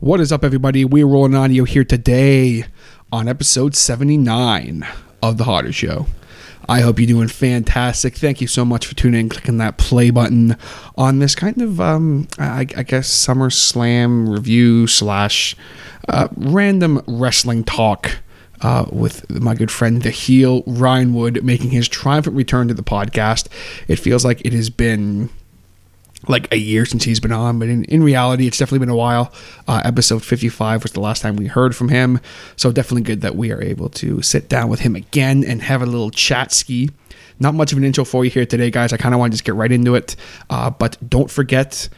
What is up, everybody? We're rolling audio here today on episode 79 of The Hotter Show. I hope you're doing fantastic. Thank you so much for tuning in, clicking that play button on this kind of, um, I, I guess, Summer Slam review slash uh, random wrestling talk uh, with my good friend, the heel Ryan Wood, making his triumphant return to the podcast. It feels like it has been like a year since he's been on, but in, in reality, it's definitely been a while. Uh, episode 55 was the last time we heard from him, so definitely good that we are able to sit down with him again and have a little chat ski. Not much of an intro for you here today, guys. I kind of want to just get right into it, uh, but don't forget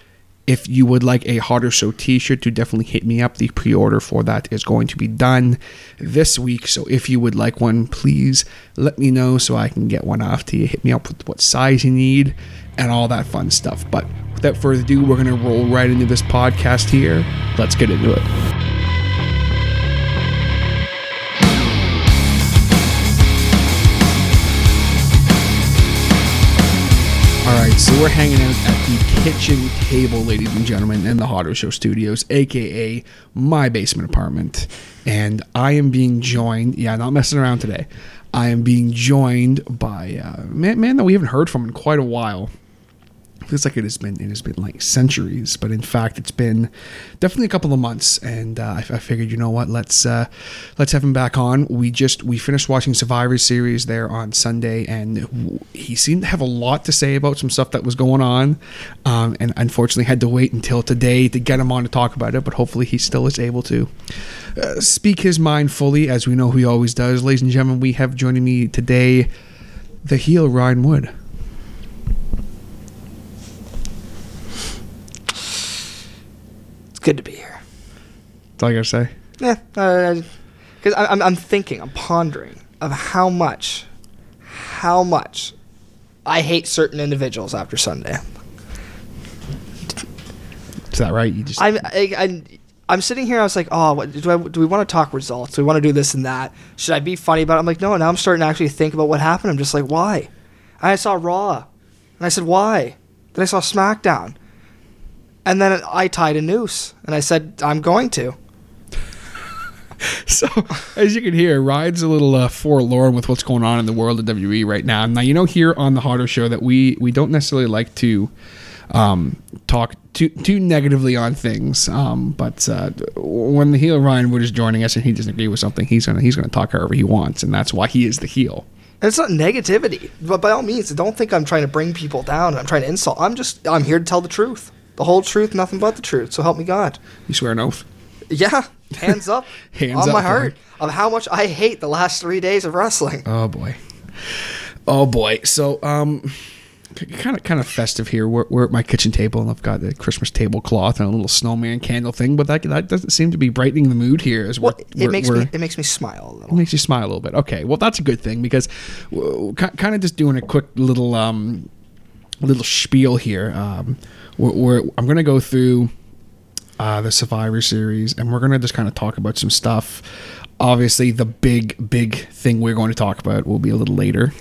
if you would like a Hotter Show t shirt, to definitely hit me up. The pre order for that is going to be done this week. So if you would like one, please let me know so I can get one off to you. Hit me up with what size you need and all that fun stuff. But without further ado, we're going to roll right into this podcast here. Let's get into it. All right, so we're hanging out at the kitchen table, ladies and gentlemen, in the Hotter Show Studios, aka my basement apartment. And I am being joined, yeah, not messing around today. I am being joined by a man, man that we haven't heard from in quite a while feels like it has been it has been like centuries, but in fact it's been definitely a couple of months. And uh, I, I, figured, you know what, let's uh, let's have him back on. We just we finished watching Survivor Series there on Sunday, and he seemed to have a lot to say about some stuff that was going on. Um, and unfortunately, had to wait until today to get him on to talk about it. But hopefully, he still is able to uh, speak his mind fully, as we know he always does. Ladies and gentlemen, we have joining me today the heel Ryan Wood. Good to be here. That's all I gotta say. Yeah, because uh, I'm, I'm thinking, I'm pondering of how much, how much I hate certain individuals after Sunday. Is that right? You just I'm I, I, I'm sitting here. I was like, oh, what, do I do we want to talk results? Do we want to do this and that? Should I be funny about it? I'm like, no. Now I'm starting to actually think about what happened. I'm just like, why? And I saw Raw, and I said, why? Then I saw SmackDown. And then I tied a noose, and I said, I'm going to. so, as you can hear, Ryan's a little uh, forlorn with what's going on in the world of WWE right now. Now, you know, here on the Hotter Show that we we don't necessarily like to um, talk too too negatively on things. Um, but uh, when the heel Ryan Wood is joining us and he doesn't agree with something, he's gonna he's gonna talk however he wants, and that's why he is the heel. It's not negativity, but by all means, don't think I'm trying to bring people down. I'm trying to insult. I'm just I'm here to tell the truth. The whole truth, nothing but the truth. So help me God. You swear an oath? Yeah, hands up hands on up my heart of how much I hate the last three days of wrestling. Oh boy, oh boy. So um, kind of kind of festive here. We're, we're, at my kitchen table and I've got the Christmas tablecloth and a little snowman candle thing, but that that doesn't seem to be brightening the mood here. As well, it makes me it makes me smile a little. It makes you smile a little bit. Okay, well that's a good thing because kind of just doing a quick little um little spiel here. Um, we're, we're I'm gonna go through uh, the Survivor Series, and we're gonna just kind of talk about some stuff. Obviously, the big big thing we're going to talk about will be a little later,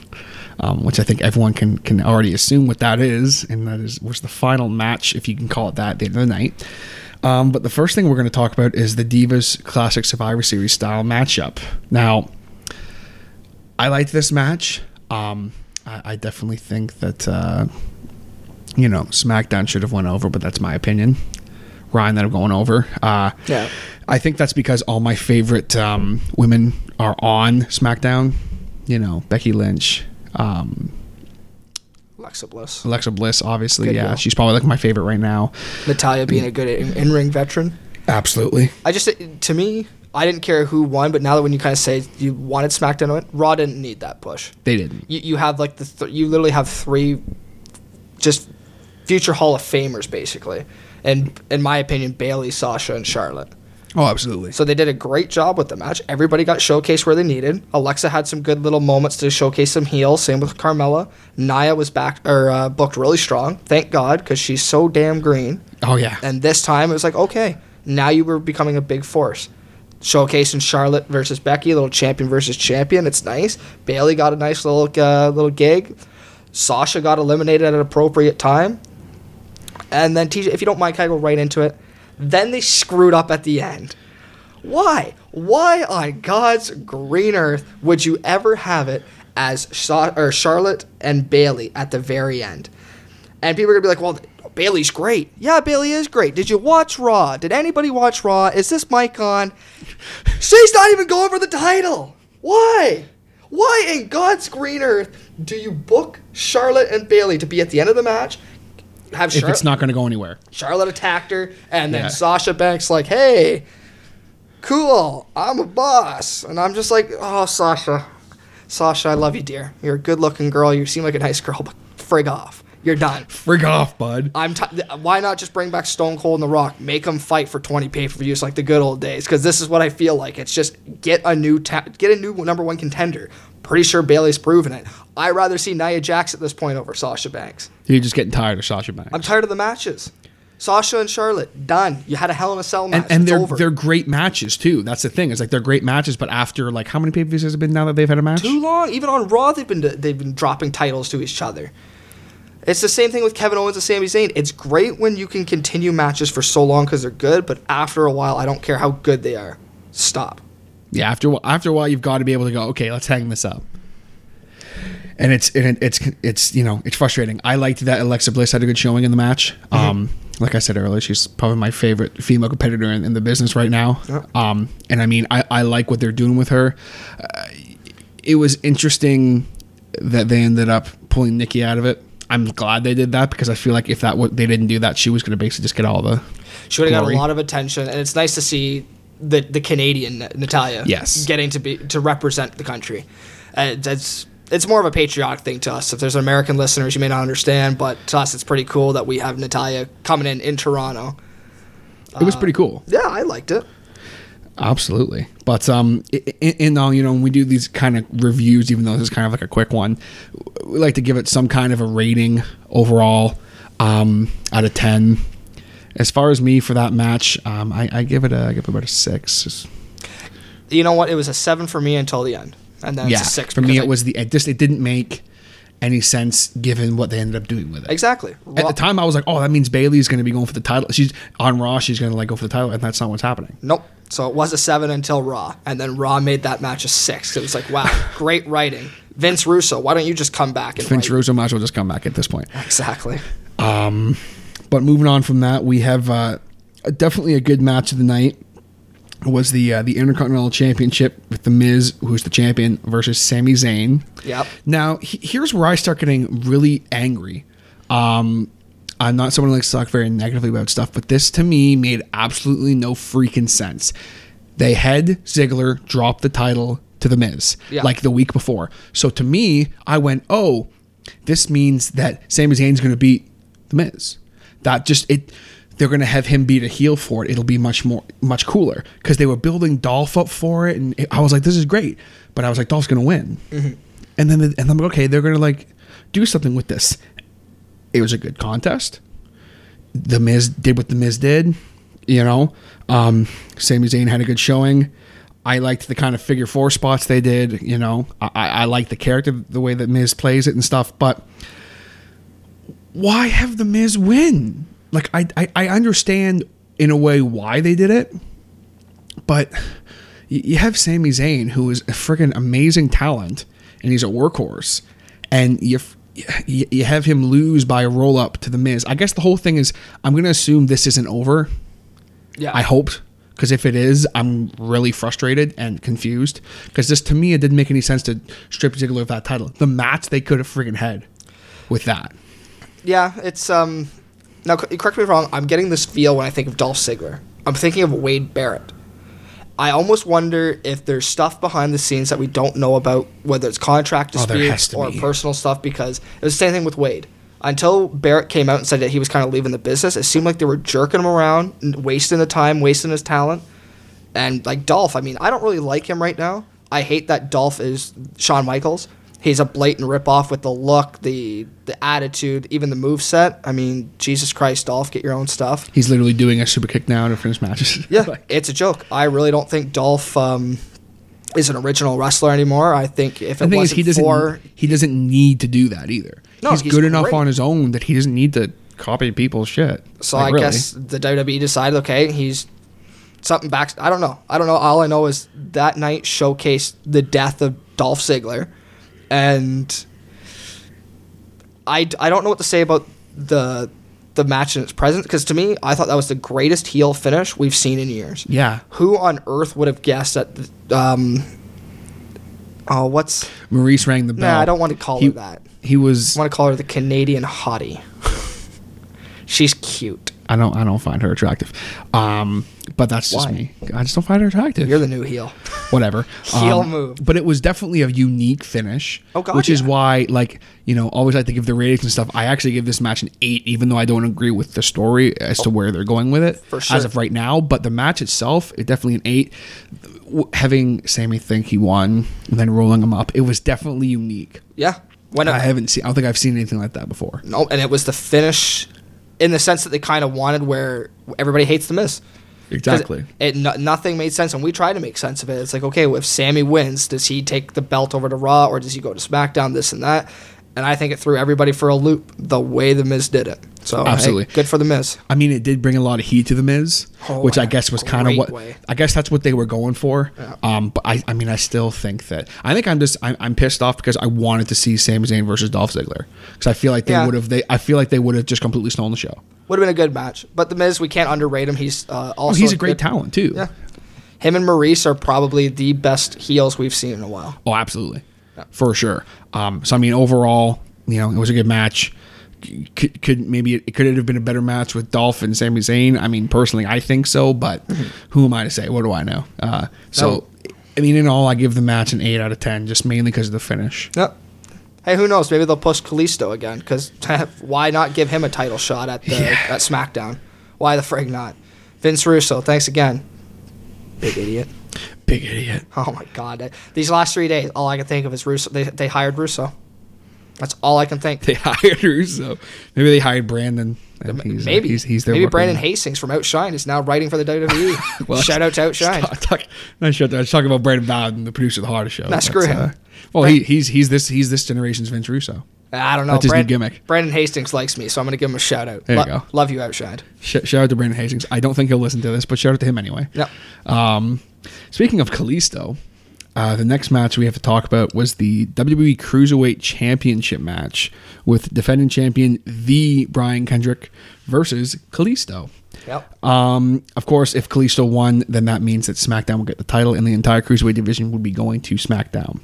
um, which I think everyone can can already assume what that is, and that is was the final match, if you can call it that, at the end of the night. Um, but the first thing we're going to talk about is the Divas Classic Survivor Series style matchup. Now, I liked this match. Um, I, I, definitely think that uh, you know, SmackDown should have went over, but that's my opinion. Ryan that I'm going over. Uh, yeah. I think that's because all my favorite um, women are on SmackDown. You know, Becky Lynch, um, Alexa Bliss. Alexa Bliss, obviously. Good yeah, deal. she's probably like my favorite right now. Natalya being a good in ring veteran. Absolutely. I just, to me, I didn't care who won, but now that when you kind of say you wanted SmackDown to win, Raw didn't need that push. They didn't. You, you have like the, th- you literally have three just future Hall of Famers, basically. And in my opinion, Bayley, Sasha, and Charlotte. Oh, absolutely. So they did a great job with the match. Everybody got showcased where they needed. Alexa had some good little moments to showcase some heels. Same with Carmella. Nia was back or uh, booked really strong. Thank God, because she's so damn green. Oh yeah. And this time it was like, okay, now you were becoming a big force. Showcasing Charlotte versus Becky, little champion versus champion. It's nice. Bayley got a nice little uh, little gig. Sasha got eliminated at an appropriate time. And then TJ, if you don't mind, can I go right into it? Then they screwed up at the end. Why? Why on God's green earth would you ever have it as Sha- or Charlotte and Bayley at the very end? And people are gonna be like, "Well, Bayley's great." Yeah, Bayley is great. Did you watch Raw? Did anybody watch Raw? Is this mic on? She's not even going for the title. Why? Why in God's green earth do you book Charlotte and Bayley to be at the end of the match? Have If it's not going to go anywhere. Charlotte attacked her, and then Yeah. Sasha Banks like, "Hey, cool, I'm a boss," and I'm just like, "Oh, Sasha, Sasha, I love you, dear. You're a good-looking girl. You seem like a nice girl, but frig off. You're done." Frig off, bud. I'm t- why not just bring back Stone Cold and The Rock, make them fight for 20 pay-per-views like the good old days? Because this is what I feel like. It's just get a new ta- get a new number one contender. Pretty sure Bayley's proven it. I'd rather see Nia Jax at this point over Sasha Banks. You're just getting tired of Sasha Banks. I'm tired of the matches. Sasha and Charlotte done. You had a Hell in a Cell match. and and they're over. they're great matches too. That's the thing. It's like they're great matches, but after like how many pay per views has it been now that they've had a match? too long. Even on Raw, they've been they've been dropping titles to each other. It's the same thing with Kevin Owens and Sami Zayn. It's great when you can continue matches for so long because they're good, but after a while, I don't care how good they are. Stop. Yeah, after a after a while, you've got to be able to go. Okay, let's hang this up. And it's and it's it's you know it's frustrating. I liked that Alexa Bliss had a good showing in the match. Mm-hmm. Um, like I said earlier, she's probably my favorite female competitor in, in the business right now. Um, and I mean, I, I like what they're doing with her. Uh, it was interesting that they ended up pulling Nikki out of it. I'm glad they did that because I feel like if that what they didn't do that, she was going to basically just get all the She would have got a lot of attention, and it's nice to see the the Canadian Natalya Yes. getting to be to represent the country. Uh, that's it's more of a patriotic thing to us. If there's American listeners, you may not understand, but to us, it's pretty cool that we have Natalya coming in in Toronto. It was pretty cool. Yeah, I liked it. Absolutely. But um, in all, you know, when we do these kind of reviews, even though this is kind of like a quick one, we like to give it some kind of a rating overall um, out of 10. As far as me for that match, um, I, I give it a I give it about a six. You know what? It was a seven for me until the end, and then yeah, it's a six for me it I- was the it just it didn't make any sense given what they ended up doing with it. exactly. At the time, I was like, "Oh, that means Bayley's going to be going for the title. She's on Raw. She's going to like go for the title, and that's not what's happening." Nope. So it was a seven until Raw, and then Raw made that match a six. It was like, wow, great writing. Vince Russo, why don't you just come back and Vince write? Russo might as well just come back at this point. Exactly. But moving on from that, we have uh, definitely a good match of the night. Was the uh, the Intercontinental Championship with the Miz, who's the champion, versus Sami Zayn. Yep. Now, he- here's where I start getting really angry. Um, I'm not someone who likes to talk very negatively about stuff, but this to me made absolutely no freaking sense. They had Ziggler drop the title to the Miz Yeah. like the week before. So to me, I went, "Oh, this means that Sami Zayn's going to beat the Miz." That just it. They're going to have him beat a heel for it. It'll be much more, much cooler because they were building Dolph up for it, and it- I was like, "This is great," but I was like, "Dolph's going to win." Mm-hmm. And then, and I'm like, okay, they're going to like do something with this. It was a good contest. The Miz did what the Miz did, you know. Um, Sami Zayn had a good showing. I liked the kind of figure four spots they did, you know. I, I like the character, the way that Miz plays it and stuff, but why have the Miz win? Like I, I, I understand in a way why they did it, but you have Sami Zayn who is a freaking amazing talent and he's a workhorse, and you you you have him lose by a roll up to the Miz. I guess the whole thing is I'm gonna assume this isn't over. Yeah. I hope because if it is, I'm really frustrated and confused because this to me it didn't make any sense to strip Ziggler of that title. The match they could have freaking had with that. Yeah, it's um. Now, correct me if I'm wrong. I'm getting this feel when I think of Dolph Ziggler. I'm thinking of Wade Barrett. I almost wonder if there's stuff behind the scenes that we don't know about, whether it's contract Oh, disputes or be. personal stuff. Because it was the same thing with Wade. Until Barrett came out and said that he was kind of leaving the business, it seemed like they were jerking him around, wasting the time, wasting his talent. And like Dolph, I mean, I don't really like him right now. I hate that Dolph is Shawn Michaels. He's a blatant ripoff with the look, the the attitude, even the move set. I mean, Jesus Christ, Dolph, get your own stuff. He's literally doing a super kick now to finish matches. Yeah, Like, it's a joke. I really don't think Dolph um, is an original wrestler anymore. I think if it thing wasn't he doesn't for he doesn't need to do that either. No, he's, he's good enough on his own that he doesn't need to copy people's shit. So Like, I really. guess the WWE decided, okay, he's something back. I don't know. I don't know. All I know is that night showcased the death of Dolph Ziggler, and I, I don't know what to say about the the match in its present because to me, I thought that was the greatest heel finish we've seen in years. Yeah, Who on earth would have guessed that? Um, oh, what's? Maryse rang the bell. Nah, I don't want to call He- her that. He was. I want to call her the Canadian hottie. She's cute. I don't. I don't find her attractive. Um, but that's just Why? me. I just don't find her attractive. You're the new heel. whatever. Heel Um, move. But it was definitely a unique finish. Oh, God, Which is why, like, you know, always like to give the ratings and stuff. I actually give this match an eight, even though I don't agree with the story as to where they're going with it Oh. For sure. as of right now. But the match itself, it definitely an eight. Having Sami think he won and then rolling him up, it was definitely unique. Yeah. When I haven't seen. I don't think I've seen anything like that before. no, and it was the finish in the sense that they kind of wanted where everybody hates the Miz. Exactly. It, no, nothing made sense, and we tried to make sense of it. It's like, okay, well, if Sami wins, does he take the belt over to Raw, or does he go to SmackDown? This and that. And I think it threw everybody for a loop the way the Miz did it. So hey, Absolutely. good for the Miz. I mean, it did bring a lot of heat to the Miz, Oh, which I guess was kind of what way. I guess that's what they were going for. Yeah. Um, but I, I mean, I still think that I think I'm just I'm, I'm pissed off because I wanted to see Sami Zayn versus Dolph Ziggler because I feel like they Yeah. would have they I feel like they would have just completely stolen the show. Would have been a good match, but the Miz, we can't underrate him. He's uh, Oh, also he's a great good- talent too. Yeah, him and Maryse are probably the best heels we've seen in a while. Oh, absolutely, for sure. Um, so I mean, overall, you know, it was a good match. Could, could maybe it could it have been a better match with Dolph and Sami Zayn. I mean, personally, I think so, but who am I to say? What do I know? Uh, so, I mean, in all, I give the match an eight out of ten, just mainly because of the finish. Yep. Hey, who knows? Maybe they'll push Kalisto again. Because why not give him a title shot at the Yeah. at SmackDown? Why the frig not? Vince Russo, thanks again. Big idiot. Big idiot. Oh my god. These last three days, all I can think of is Russo. They, they hired Russo. That's all I can think. They hired Russo. Maybe they hired Brandon. and he's, uh, maybe he's, he's maybe Brandon now. Hastings from Outshine is now writing for the WWE. Well, Shout out to Outshine. Talk, talk, not shut I was talking about Brandon Bowden, the producer of the Hardest Show. Nah, screw That's, him. uh, well, he, he's he's this he's this generation's Vince Russo. I don't know. That's his new gimmick. Brandon Hastings likes me, so I'm gonna give him a shout out. There you Lo- go. Love you, Outshine. Sh- shout out to Brandon Hastings. I don't think he'll listen to this, but shout out to him anyway. Yep. Um, speaking of Kalisto, uh, the next match we have to talk about was the WWE Cruiserweight Championship match with defending champion the Brian Kendrick versus Kalisto. Yep. Um, of course, if Kalisto won, then that means that SmackDown will get the title, and the entire Cruiserweight division would be going to SmackDown.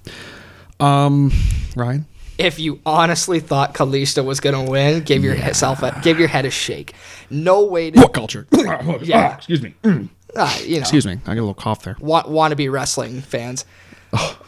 Um, Ryan, if you honestly thought Kalisto was gonna win, give yourself a give your head a shake. No way to WhatCulture? Yeah. excuse me. Uh, you know Excuse me. I got a little cough there. want want to be wrestling fans.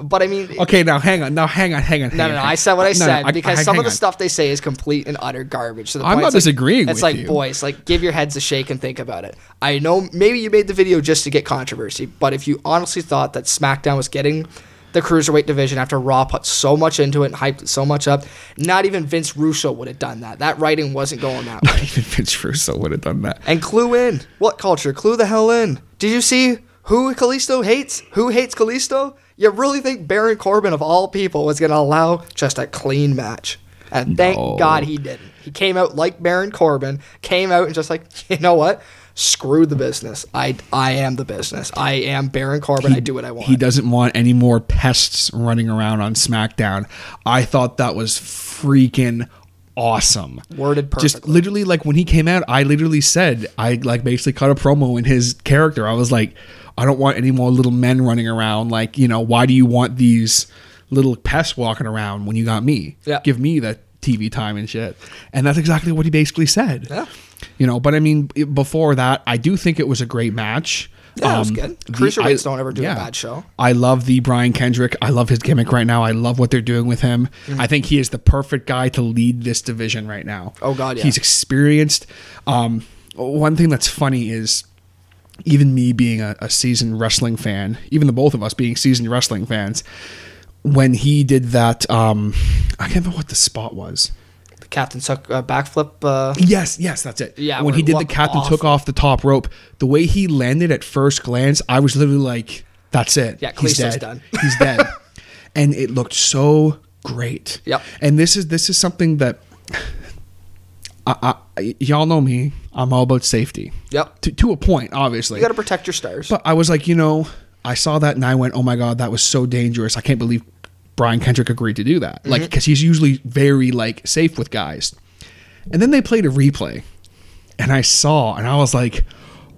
But I mean, Okay, now hang on. Now hang on. Hang on. no, hang no, on, no. hang I said what I No, no, said because I- some hang of the on. stuff they say is complete and utter garbage. To the I'm point not like- disagreeing It's with like, you. boys, like give your heads a shake and think about it. I know maybe you made the video just to get controversy, but if you honestly thought that SmackDown was getting the cruiserweight division after Raw put so much into it and hyped it so much up, not even Vince Russo would have done that. That writing wasn't going that way. Not even Vince Russo would have done that. And clue in. WhatCulture? Clue the hell in. Did you see who Kalisto hates? Who hates Kalisto? You really think Baron Corbin, of all people, was going to allow just a clean match? And thank No. God he didn't. He came out like Baron Corbin, came out and just like, you know what? Screw the business. I, I am the business. I am Baron Corbin. I do what I want. He doesn't want any more pests running around on SmackDown. I thought that was freaking awesome. Worded Just literally like when he came out, I literally said I like basically cut a promo in his character. I was like, I don't want any more little men running around. Like, you know, why do you want these little pests walking around when you got me? Yeah. Give me the TV time and shit. And that's exactly what he basically said. Yeah. You know, but I mean, before that, I do think it was a great match. Yeah, it was Um, good. Cruiserweights don't ever do a bad show. I love the Brian Kendrick. I love his gimmick right now. I love what they're doing with him. I think he is the perfect guy to lead this division right now. Oh, God, yeah. He's experienced. Um, one thing that's funny is even me being a, a seasoned wrestling fan, even the both of us being seasoned wrestling fans, when he did that, um, I can't remember what the spot was. Captain took a backflip. Uh, Yes, yes, that's it. Yeah, when he did the captain took off the top rope, the way he landed at first glance, I was literally like, "That's it. Yeah, he's dead. done. He's dead." and it looked so great. Yep. And this is this is something that I, I, y'all know me. I'm all about safety Yep. to, to a point, obviously. You got to protect your stars. But I was like, you know, I saw that and I went, oh my god, that was so dangerous. I can't believe Brian Kendrick agreed to do that. Like, mm-hmm. because he's usually very like safe with guys. And then they played a replay, and I saw, and I was like,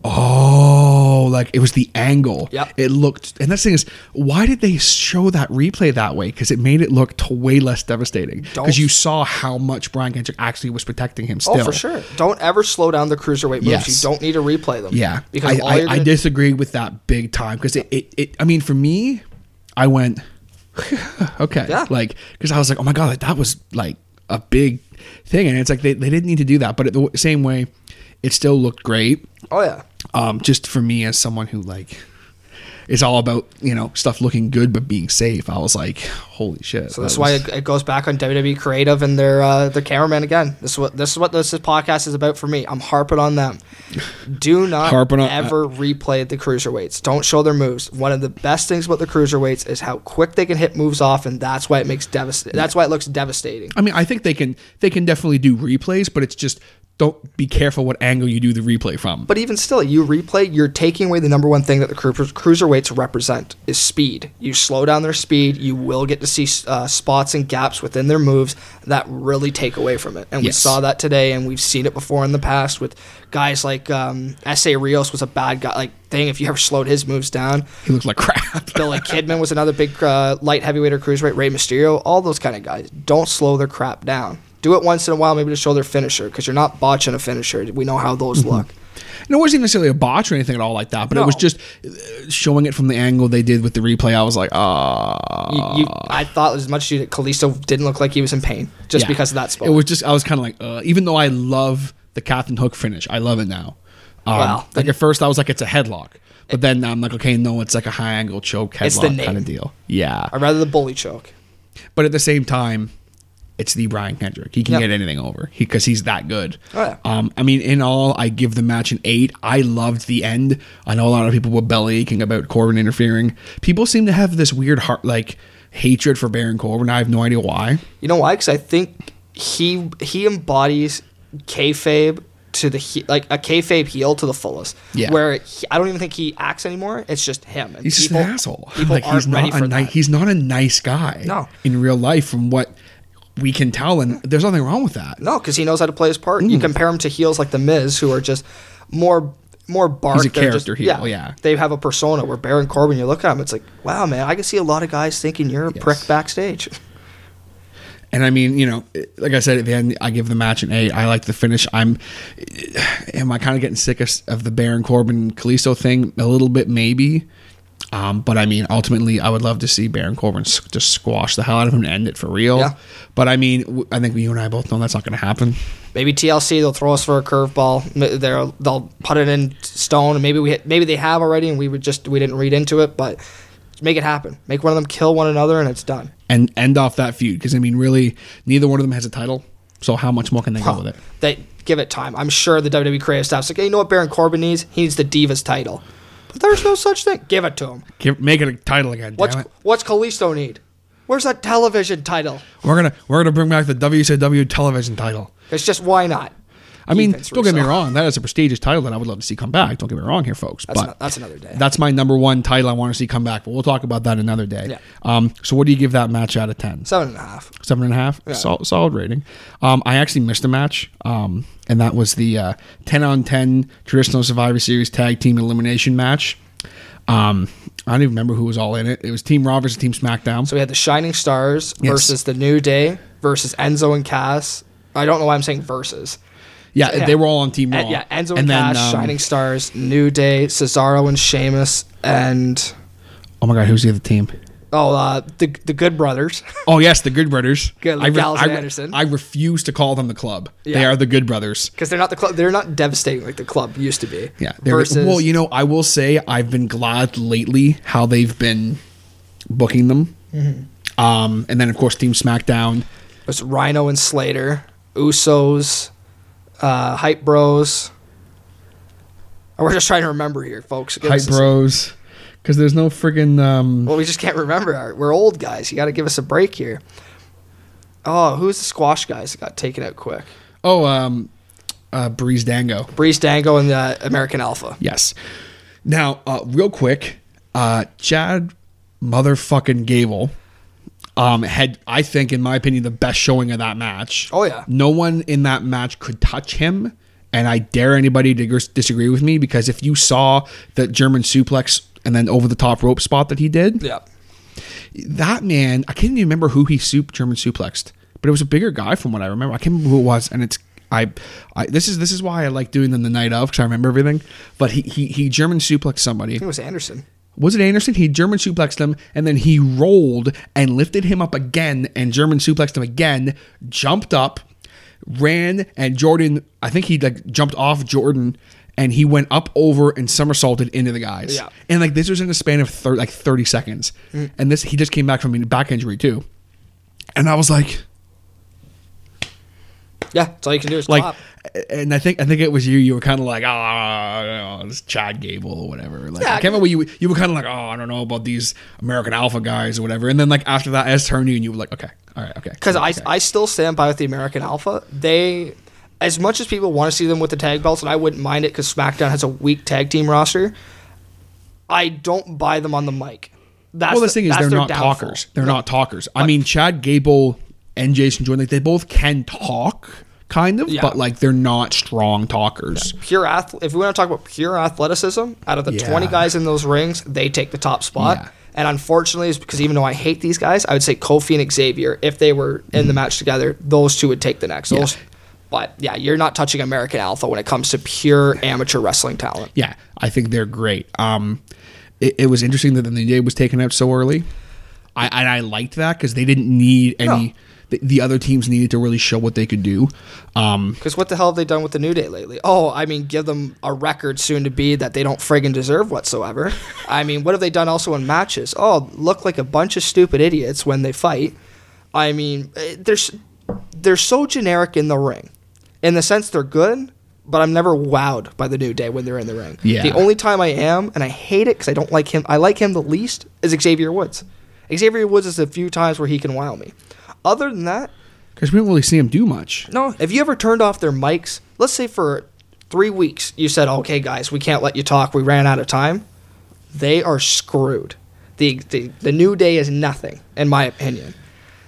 oh, like it was the angle. Yep. It looked, and that's the thing is, why did they show that replay that way? Because it made it look t- way less devastating. Because you saw how much Brian Kendrick actually was protecting him. Oh, still, oh, for sure. Don't ever slow down the cruiserweight moves. Yes. You don't need to replay them. Yeah, Because I, I, you're I disagree with that big time because it, it, it. I mean, for me, I went okay, Yeah. like because I was like, oh my god, that was like a big thing, and it's like they, they didn't need to do that, but the same way, it still looked great. Oh yeah. Um, just for me as someone who like is all about you know stuff looking good but being safe, I was like, holy shit. So that that's why was- it, it goes back on WWE Creative and their uh, their cameraman again. This is what this is what this podcast is about for me. I'm harping on them. Do not Harping on- ever replay the cruiserweights. Don't show their moves. One of the best things about the cruiserweights is how quick they can hit moves off, and that's why it makes devastating. That's why it looks devastating. I mean, I think they can they can definitely do replays, but it's just don't be careful what angle you do the replay from. But even still, you replay, you're taking away the number one thing that the cru- cruiserweights represent is speed. You slow down their speed, you will get to see uh, spots and gaps within their moves that really take away from it. And we saw that today, and we've seen it before in the past with guys like um, Essa Rios was a bad guy. Like, thing, if you ever slowed his moves down, he looked like crap. Billy Kidman was another big uh, light heavyweight or cruiserweight. Rey Mysterio, all those kind of guys. Don't slow their crap down. Do it once in a while, maybe to show their finisher, because you're not botching a finisher. We know how those look. And it wasn't necessarily a botch or anything at all like that, but it was just uh, showing it from the angle they did with the replay. I was like, ah. You, I thought as much as you Kalisto didn't look like he was in pain just Yeah. because of that spot. It was just I was kind of like, uh, even though I love the Captain Hook finish, I love it now. Um, Wow. like at first I was like, it's a headlock, but then I'm like, okay, no, it's like a high angle choke headlock kind of deal. Yeah, I'd rather the bully choke. but at the same time, it's the Brian Kendrick. He can Yep. get anything over because he's that good. Oh, yeah. Um, I mean, in all, I give the match an eight. I loved the end. I know a lot of people were belly aching about Corbin interfering. People seem to have this weird heart, like hatred for Baron Corbin. I have no idea why. You know why? Because I think he he embodies kayfabe to the he, like a kayfabe heel to the fullest. Yeah. Where he, I don't even think he acts anymore. It's just him. And He's just people- an asshole. People like aren't he's ready not for a ni- that. he's not a nice guy. No. in real life, from what we can tell, and there's nothing wrong with that. No, because he knows how to play his part. Mm. You compare him to heels like the Miz, who are just more more bark. He's a They're just- character heel, yeah. They have a persona. Where Baron Corbin, you look at him, it's like, wow, man, I can see a lot of guys thinking you're a Yes. prick backstage. And I mean, you know, like I said at the end, I give the match an eight. I like the finish. I'm, am I kind of getting sick of, of the Baron Corbin Kalisto thing a little bit, maybe. Um, but I mean, ultimately, I would love to see Baron Corbin s- just squash the hell out of him and end it for real. Yeah. But I mean, w- I think you and I both know that's not going to happen. Maybe TLC they'll throw us for a curveball. They'll they'll put it in stone, and maybe we maybe they have already, and we would just we didn't read into it, but make it happen. Make one of them kill one another, and it's done. And end off that feud because I mean, really, neither one of them has a title. So how much more can they go with it? They give it time. I'm sure the WWE creative staff's like, hey, you know what Baron Corbin needs? He needs the Divas title. But there's no such thing. Give it to him. Give, make it a title again. What's damn it. what's Kalisto need? Where's that television title? We're gonna we're gonna bring back the WCW television title. It's just why not? I mean, don't get me wrong. That is a prestigious title that I would love to see come back. Don't get me wrong here, folks. That's, but that's another day. that's my number one title I want to see come back. But we'll talk about that another day. Yeah. Um. So what do you give that match out of ten? Seven and a half. Seven and a half. Sol- solid rating. Um. I actually missed a match. Um. And that was the uh, ten on ten traditional Survivor Series tag team elimination match. Um. I don't even remember who was all in it. It was Team Raw versus Team SmackDown. So we had the Shining Stars Yes. versus the New Day versus Enzo and Cass. I don't know why I'm saying versus. Yeah, yeah. they were all on Team Raw. En- yeah, Enzo and, Cass, um, Shining Stars, New Day, Cesaro and Sheamus, and Oh my God, who's the other team? oh, uh, the the Good Brothers. Oh yes, the Good Brothers. Good, I, Gallows and I, Anderson. I refuse to call them the club. They are the Good Brothers. because they're not the club. They're not devastating like the club used to be. Yeah. Versus, well, you know, I will say I've been glad lately how they've been booking them. Mm-hmm. Um, and then of course Team SmackDown. It's Rhino and Slater, Usos, uh, Hype Bros. Oh, We're just trying to remember here, folks. Give Hype Bros. Because there's no friggin' um, Well, we just can't remember. We're old guys. You got to give us a break here. Oh, who's the squash guys that got taken out quick? oh um uh, Breezango. Breeze Dango and the American Alpha. Yes. Now, uh, real quick, uh, Chad motherfucking Gable um, had, I think, in my opinion, the best showing of that match. Oh, yeah. No one in that match could touch him. And I dare anybody to gr- disagree with me because if you saw the German suplex and then over the top rope spot that he did, Yeah. that man, I can't even remember who he soup German suplexed, but it was a bigger guy from what I remember. I can't remember who it was, and it's I, I this is this is why I like doing them the night of because I remember everything. But he he he German suplexed somebody. I think it was Anderson. Was it Anderson? He German suplexed him, and then he rolled and lifted him up again, and German suplexed him again. Jumped up, ran, and Jordan. I think he like jumped off Jordan, and he went up over and somersaulted into the guys. Yeah. And like this was in a span of thir- like thirty seconds, mm. and this he just came back from a back injury too, and I was like, Yeah, that's all you can do is like, clap. and I think I think it was you. You were kind of like, ah, oh, it's Chad Gable or whatever. Like, Yeah, I can't remember. You you were kind of like, oh, I don't know about these American Alpha guys or whatever. And then like after that, I just turned you and you were like, okay, all right, okay. Because I, okay. I still stand by with the American Alpha. They, as much as people want to see them with the tag belts, and I wouldn't mind it because SmackDown has a weak tag team roster, I don't buy them on the mic. That's well, the the- thing is, they're not downfall. talkers. They're not talkers. I mean, Chad Gable and Jason Jordan, like they both can talk, kind of, Yeah. but like they're not strong talkers. Pure ath- If we want to talk about pure athleticism, out of the Yeah. 20 guys in those rings, they take the top spot. Yeah. And unfortunately, it's because even though I hate these guys, I would say Kofi and Xavier, if they were in the match together, those two would take the next. Mm-hmm. Yeah. Those, but yeah, you're not touching American Alpha when it comes to pure amateur wrestling talent. Yeah, I think they're great. Um, it, it was interesting that the New Day was taken out so early. I and I liked that because they didn't need any. No. The, the other teams needed to really show what they could do. Um, Because what the hell have they done with the New Day lately? Oh, I mean, give them a record soon to be that they don't friggin' deserve whatsoever. I mean, what have they done also in matches? Oh, look like a bunch of stupid idiots when they fight. I mean, eh, they're they're so generic in the ring, in the sense they're good, but I'm never wowed by the New Day when they're in the ring. Yeah. The only time I am, and I hate it because I don't like him. I like him the least is Xavier Woods. Xavier Woods is a few times where he can wow me. Other than that, because we don't really see them do much. no, have you ever turned off their mics? Let's say for three weeks you said, "Okay, guys, we can't let you talk. We ran out of time." They are screwed. The the, the new day is nothing, in my opinion.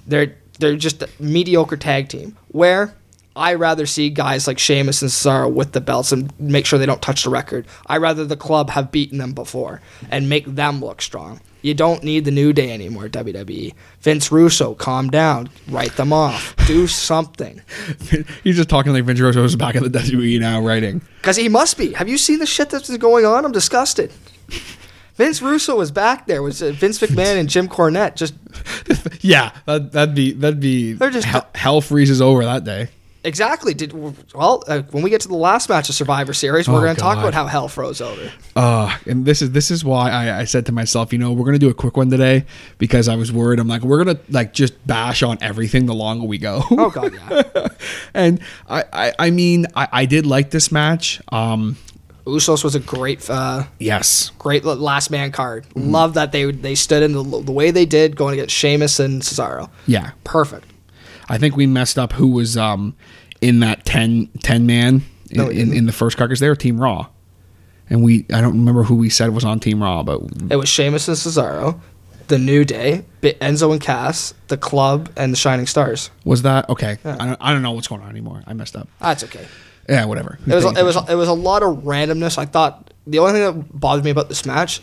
They're they're just a mediocre tag team. Where I rather see guys like Sheamus and Cesaro with the belts and make sure they don't touch the record. I rather the club have beaten them before and make them look strong. You don't need the new day anymore, WWE. Vince Russo, calm down, write them off, do something. He's just talking like Vince Russo was back in the WWE now, writing. Because he must be. Have you seen the shit that's going on? I'm disgusted. Vince Russo was back there. Was uh, Vince McMahon and Jim Cornette just Yeah, that, that'd be that'd be. They're just- hell, hell freezes over that day. Exactly did well? Uh, when we get to the last match of Survivor Series, we're Oh, going to talk about how hell froze over. Uh, and this is this is why I, I said to myself, you know, we're gonna do a quick one today because I was worried. I'm like, we're gonna like just bash on everything the longer we go. Oh god, yeah. and I, I, I mean, I, I did like this match. Um, Usos was a great, uh, yes, great last man card. Love that they they stood in the, the way they did, going against Sheamus and Cesaro. yeah. Perfect. I think we messed up who was um in that 10, 10 man in, No, in, in the first card because they were Team Raw, and we I don't remember who we said was on Team Raw, but It was Sheamus and Cesaro, the New Day, Enzo and Cass, the Club, and the Shining Stars. was that okay? I don't I don't know what's going on anymore. I messed up. That's okay. Yeah, whatever. It was it was it was a lot of randomness. I thought the only thing that bothered me about this match,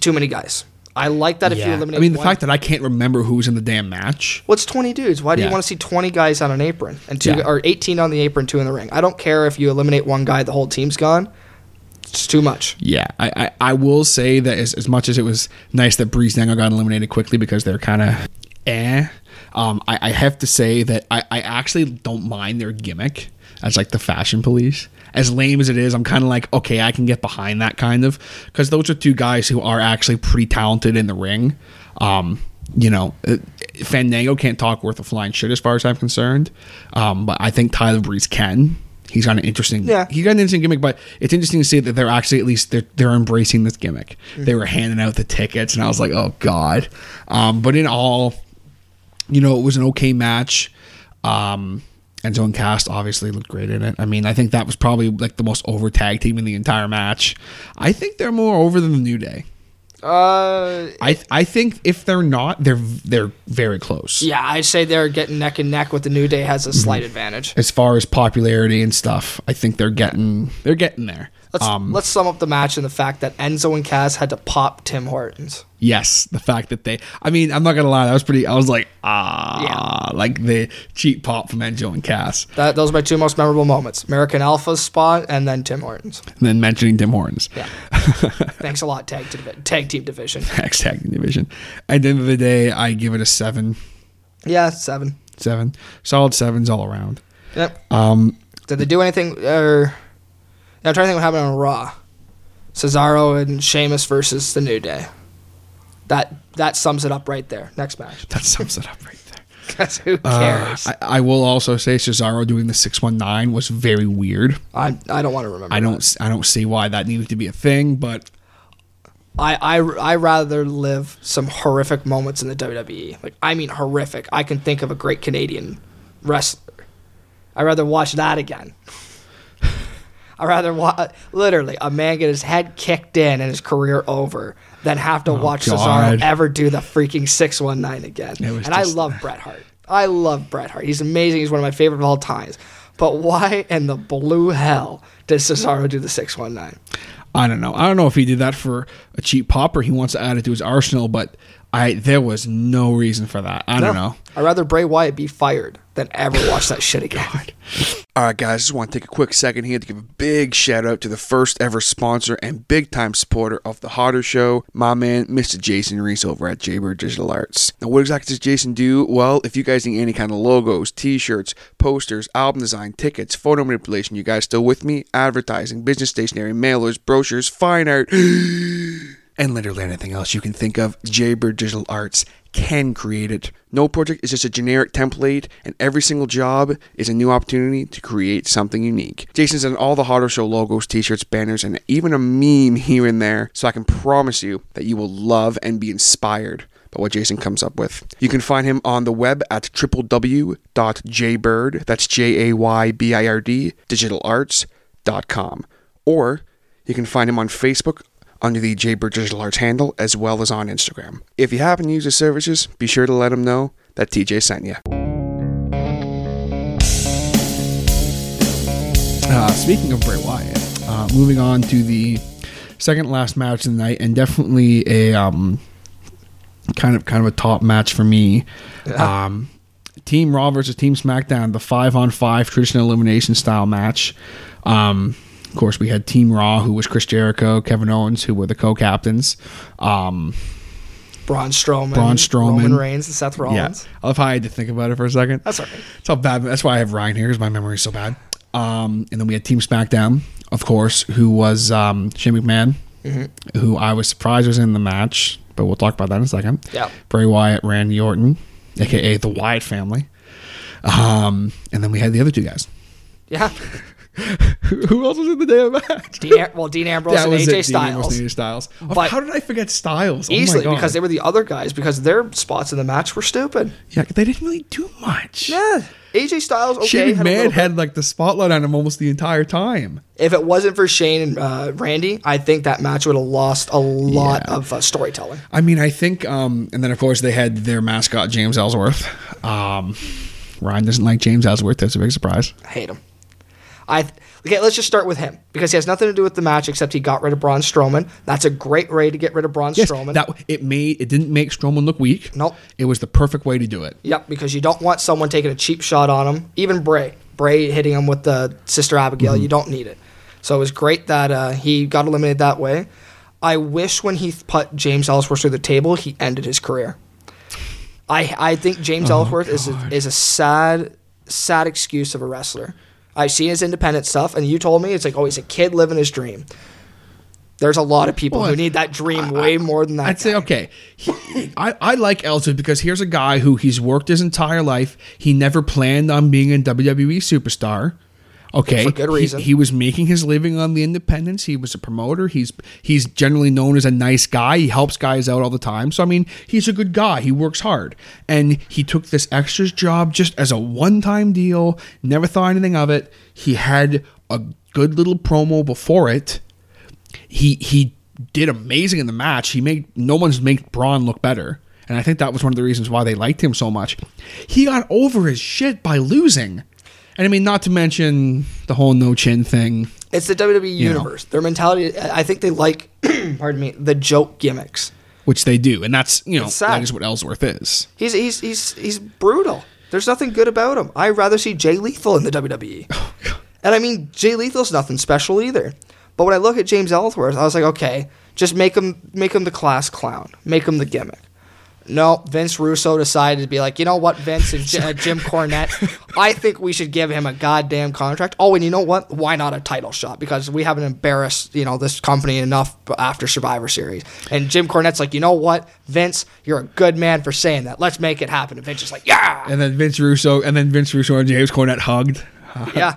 too many guys. I like that if you eliminate. I mean, the one- fact that I can't remember who was in the damn match. What's twenty dudes? Why do Yeah. you want to see twenty guys on an apron and two Yeah. or eighteen on the apron, two in the ring? I don't care if you eliminate one guy, the whole team's gone. It's too much. Yeah, I, I, I will say that as, as much as it was nice that Breezango got eliminated quickly because they're kind of eh, um, I, I have to say that I, I actually don't mind their gimmick as like the fashion police. As lame as it is, I'm kind of like, okay, I can get behind that kind of because those are two guys who are actually pretty talented in the ring. Um, you know, uh, Fandango can't talk worth a flying shit as far as I'm concerned, um, but I think Tyler Breeze can. He's got an interesting, Yeah. He's got an interesting gimmick, but it's interesting to see that they're actually at least they're they're embracing this gimmick. They were handing out the tickets, and I was like, oh god. Um, but in all, you know, it was an okay match. Um, Enzo and Cass obviously looked great in it. I mean, I think that was probably like the most over tag team in the entire match. I think they're more over than the New Day. Uh, I I think if they're not, they're they're very close. yeah, I'd say they're getting neck and neck with the New Day has a slight advantage. As far as popularity and stuff, I think they're getting they're getting there. Let's um, let's sum up the match in the fact that Enzo and Cass had to pop Tim Hortons. Yes, the fact that they. I mean, I'm not gonna lie. That was pretty. I was like, ah, like the cheap pop from Enzo and Cass, That those are my two most memorable moments: American Alpha's spot and then Tim Hortons. and then mentioning Tim Hortons, Yeah. Thanks a lot, tag to tag team division. X Tag Team Division. At the end of the day, I give it a seven. Yeah, seven. Seven, solid sevens all around. Yep. Um, Did they do anything? Or I'm trying to think what happened on Raw. Cesaro and Sheamus versus the New Day. That that sums it up right there. Next match. that sums it up right there. Because who Uh, cares? I, I will also say Cesaro doing the six one nine was very weird. I I don't want to remember. I don't I don't see why that needed to be a thing, but I, I, I rather live some horrific moments in the WWE. Like I mean horrific. I can think of a great Canadian wrestler. I'd rather watch that again. I'd rather watch literally a man get his head kicked in and his career over than have to oh, watch Oh, God. Cesaro ever do the freaking six one nine again. It was And I love Bret Hart. I love Bret Hart. He's amazing. He's one of my favorite of all times. But why in the blue hell did Cesaro do the six one nine? I don't know. I don't know if he did that for a cheap pop or he wants to add it to his arsenal, but I there was no reason for that. I don't know. I'd rather Bray Wyatt be fired than ever watch that shit again. All right, guys, just want to take a quick second here to give a big shout out to the first ever sponsor and big time supporter of the Hotter Show, my man, Mr. Jason Reese over at Jaybird Digital Arts. Now, what exactly does Jason do? Well, if you guys need any kind of logos, t shirts, posters, album design, tickets, photo manipulation, you guys still with me? Advertising, business stationery, mailers, brochures, fine art. and literally anything else you can think of, Jaybird Digital Arts can create it. No project is just a generic template, and every single job is a new opportunity to create something unique. Jason's done all the Hotter Show logos, t-shirts, banners, and even a meme here and there, so I can promise you that you will love and be inspired by what Jason comes up with. You can find him on the web at www.jaybird, that's J-A-Y-B-I-R-D, digitalarts.com. Or you can find him on Facebook under the Jaybird Digital Arts handle as well as on Instagram. If you happen to use his services, be sure to let him know that TJ sent you. Uh, speaking of Bray Wyatt, uh, moving on to the second last match of the night, and definitely a um, kind of kind of a top match for me. Um, Team Raw versus Team SmackDown, the five on five traditional elimination style match. Um, of course, we had Team Raw, who was Chris Jericho, Kevin Owens, who were the co-captains. Um, Braun Strowman, Braun Strowman. Roman Reigns, and Seth yeah, Rollins. I love how I had to think about it for a second. That's all right. That's how bad. That's why I have Ryan here, because my memory is so bad. Um, and then we had Team SmackDown, of course, who was um, Shane McMahon, who I was surprised was in the match, but we'll talk about that in a second. Yeah. Bray Wyatt, Randy Orton, aka the Wyatt family. Um, and then we had the other two guys. Yeah. Who else was in the damn match? Dean, Am- well, Dean Ambrose and AJ it, Dean Styles. Ambrose and AJ Styles. Oh, But- how did I forget Styles? Oh my Easily God. because they were the other guys because their spots in the match were stupid. yeah, they didn't really do much. Yeah. AJ Styles, okay. Shane had a little McMahon bit- had like the spotlight on him almost the entire time. if it wasn't for Shane and uh, Randy, I think that match would have lost a lot Yeah. of uh, storytelling. I mean, I think, um, and then of course they had their mascot James Ellsworth. Um, Ryan doesn't like James Ellsworth. That's a big surprise. I hate him. I okay. Let's just start with him because he has nothing to do with the match except he got rid of Braun Strowman. That's a great way to get rid of Braun Yes, Strowman. that it made it didn't make Strowman look weak. Nope. it was the perfect way to do it. Yep, because you don't want someone taking a cheap shot on him. Even Bray, Bray hitting him with the Sister Abigail. Mm-hmm. You don't need it. So it was great that uh, he got eliminated that way. I wish when he put James Ellsworth through the table, he ended his career. I I think James Oh, Ellsworth is a, is a sad sad excuse of a wrestler. I've seen his independent stuff, and you told me it's like oh he's a kid living his dream. There's a lot of people Well, who need that dream way more than that. I'd say okay. He, I, I like Ellsworth because here's a guy who he's worked his entire life. He never planned on being a WWE superstar. Okay, For good He- reason. He, was making his living on the independents. He was a promoter. He's he's generally known as a nice guy. He helps guys out all the time. So I mean, he's a good guy. He works hard, and he took this extras job just as a one time deal. Never thought anything of it. He had a good little promo before it. He he did amazing in the match. He made no one's made Braun look better. And I think that was one of the reasons why they liked him so much. He got over his shit by losing. And I mean, not to mention the whole no chin thing. It's the WWE know. universe. Their mentality. I I think they like. pardon me. The joke gimmicks. which they do, and that's you know that is what Ellsworth is. He's he's he's he's brutal. There's nothing good about him. I'd rather see Jay Lethal in the WWE. Oh, and I mean, Jay Lethal's nothing special either. But when I look at James Ellsworth, I was like, okay, just make him make him the class clown, make him the gimmick. No, Vince Russo decided to be like, you know what, Vince and J- uh, Jim Cornette, I think we should give him a goddamn contract. Oh, and you know what? Why not a title shot? Because we haven't embarrassed, you know, this company enough after Survivor Series. And Jim Cornette's like, you know what, Vince, you're a good man for saying that. Let's make it happen. And Vince is like, yeah, And then Vince Russo, and then Vince Russo and James Cornette hugged. yeah.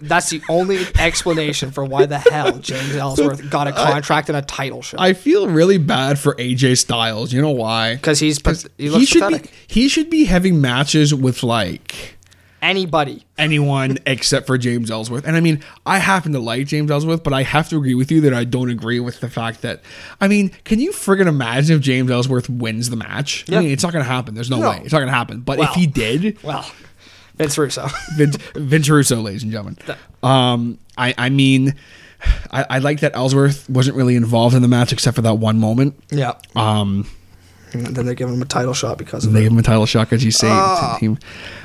That's the only explanation for why the hell James Ellsworth got a contract and a title shot. I feel really bad for AJ Styles. You know why? Because he's he looks should pathetic. be he should be having matches with like Anybody. anyone except for James Ellsworth. And I mean, I happen to like James Ellsworth, but I have to agree with you that I don't agree with the fact that I mean, can you friggin' imagine if James Ellsworth wins the match? Yeah. I mean, it's not gonna happen. There's no, No. way. It's not gonna happen. But Well. if he did, Well, Vince Russo. Vince, Vince Russo, ladies and gentlemen. Um, I, I mean, I, I like that Ellsworth wasn't really involved in the match except for that one moment. yeah. Um, And then they give him a title shot because of that. they it. gave him a title shot because you say team.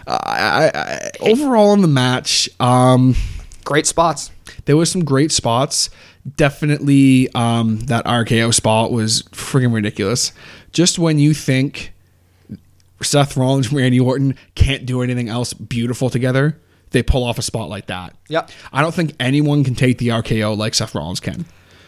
Uh, I, I, overall in the match, um, Great spots. there was some great spots. Definitely, um, that RKO spot was freaking ridiculous. Just when you think Seth Rollins and Randy Orton can't do anything else beautiful together, they pull off a spot like that. Yep. I don't think anyone can take the RKO like Seth Rollins can.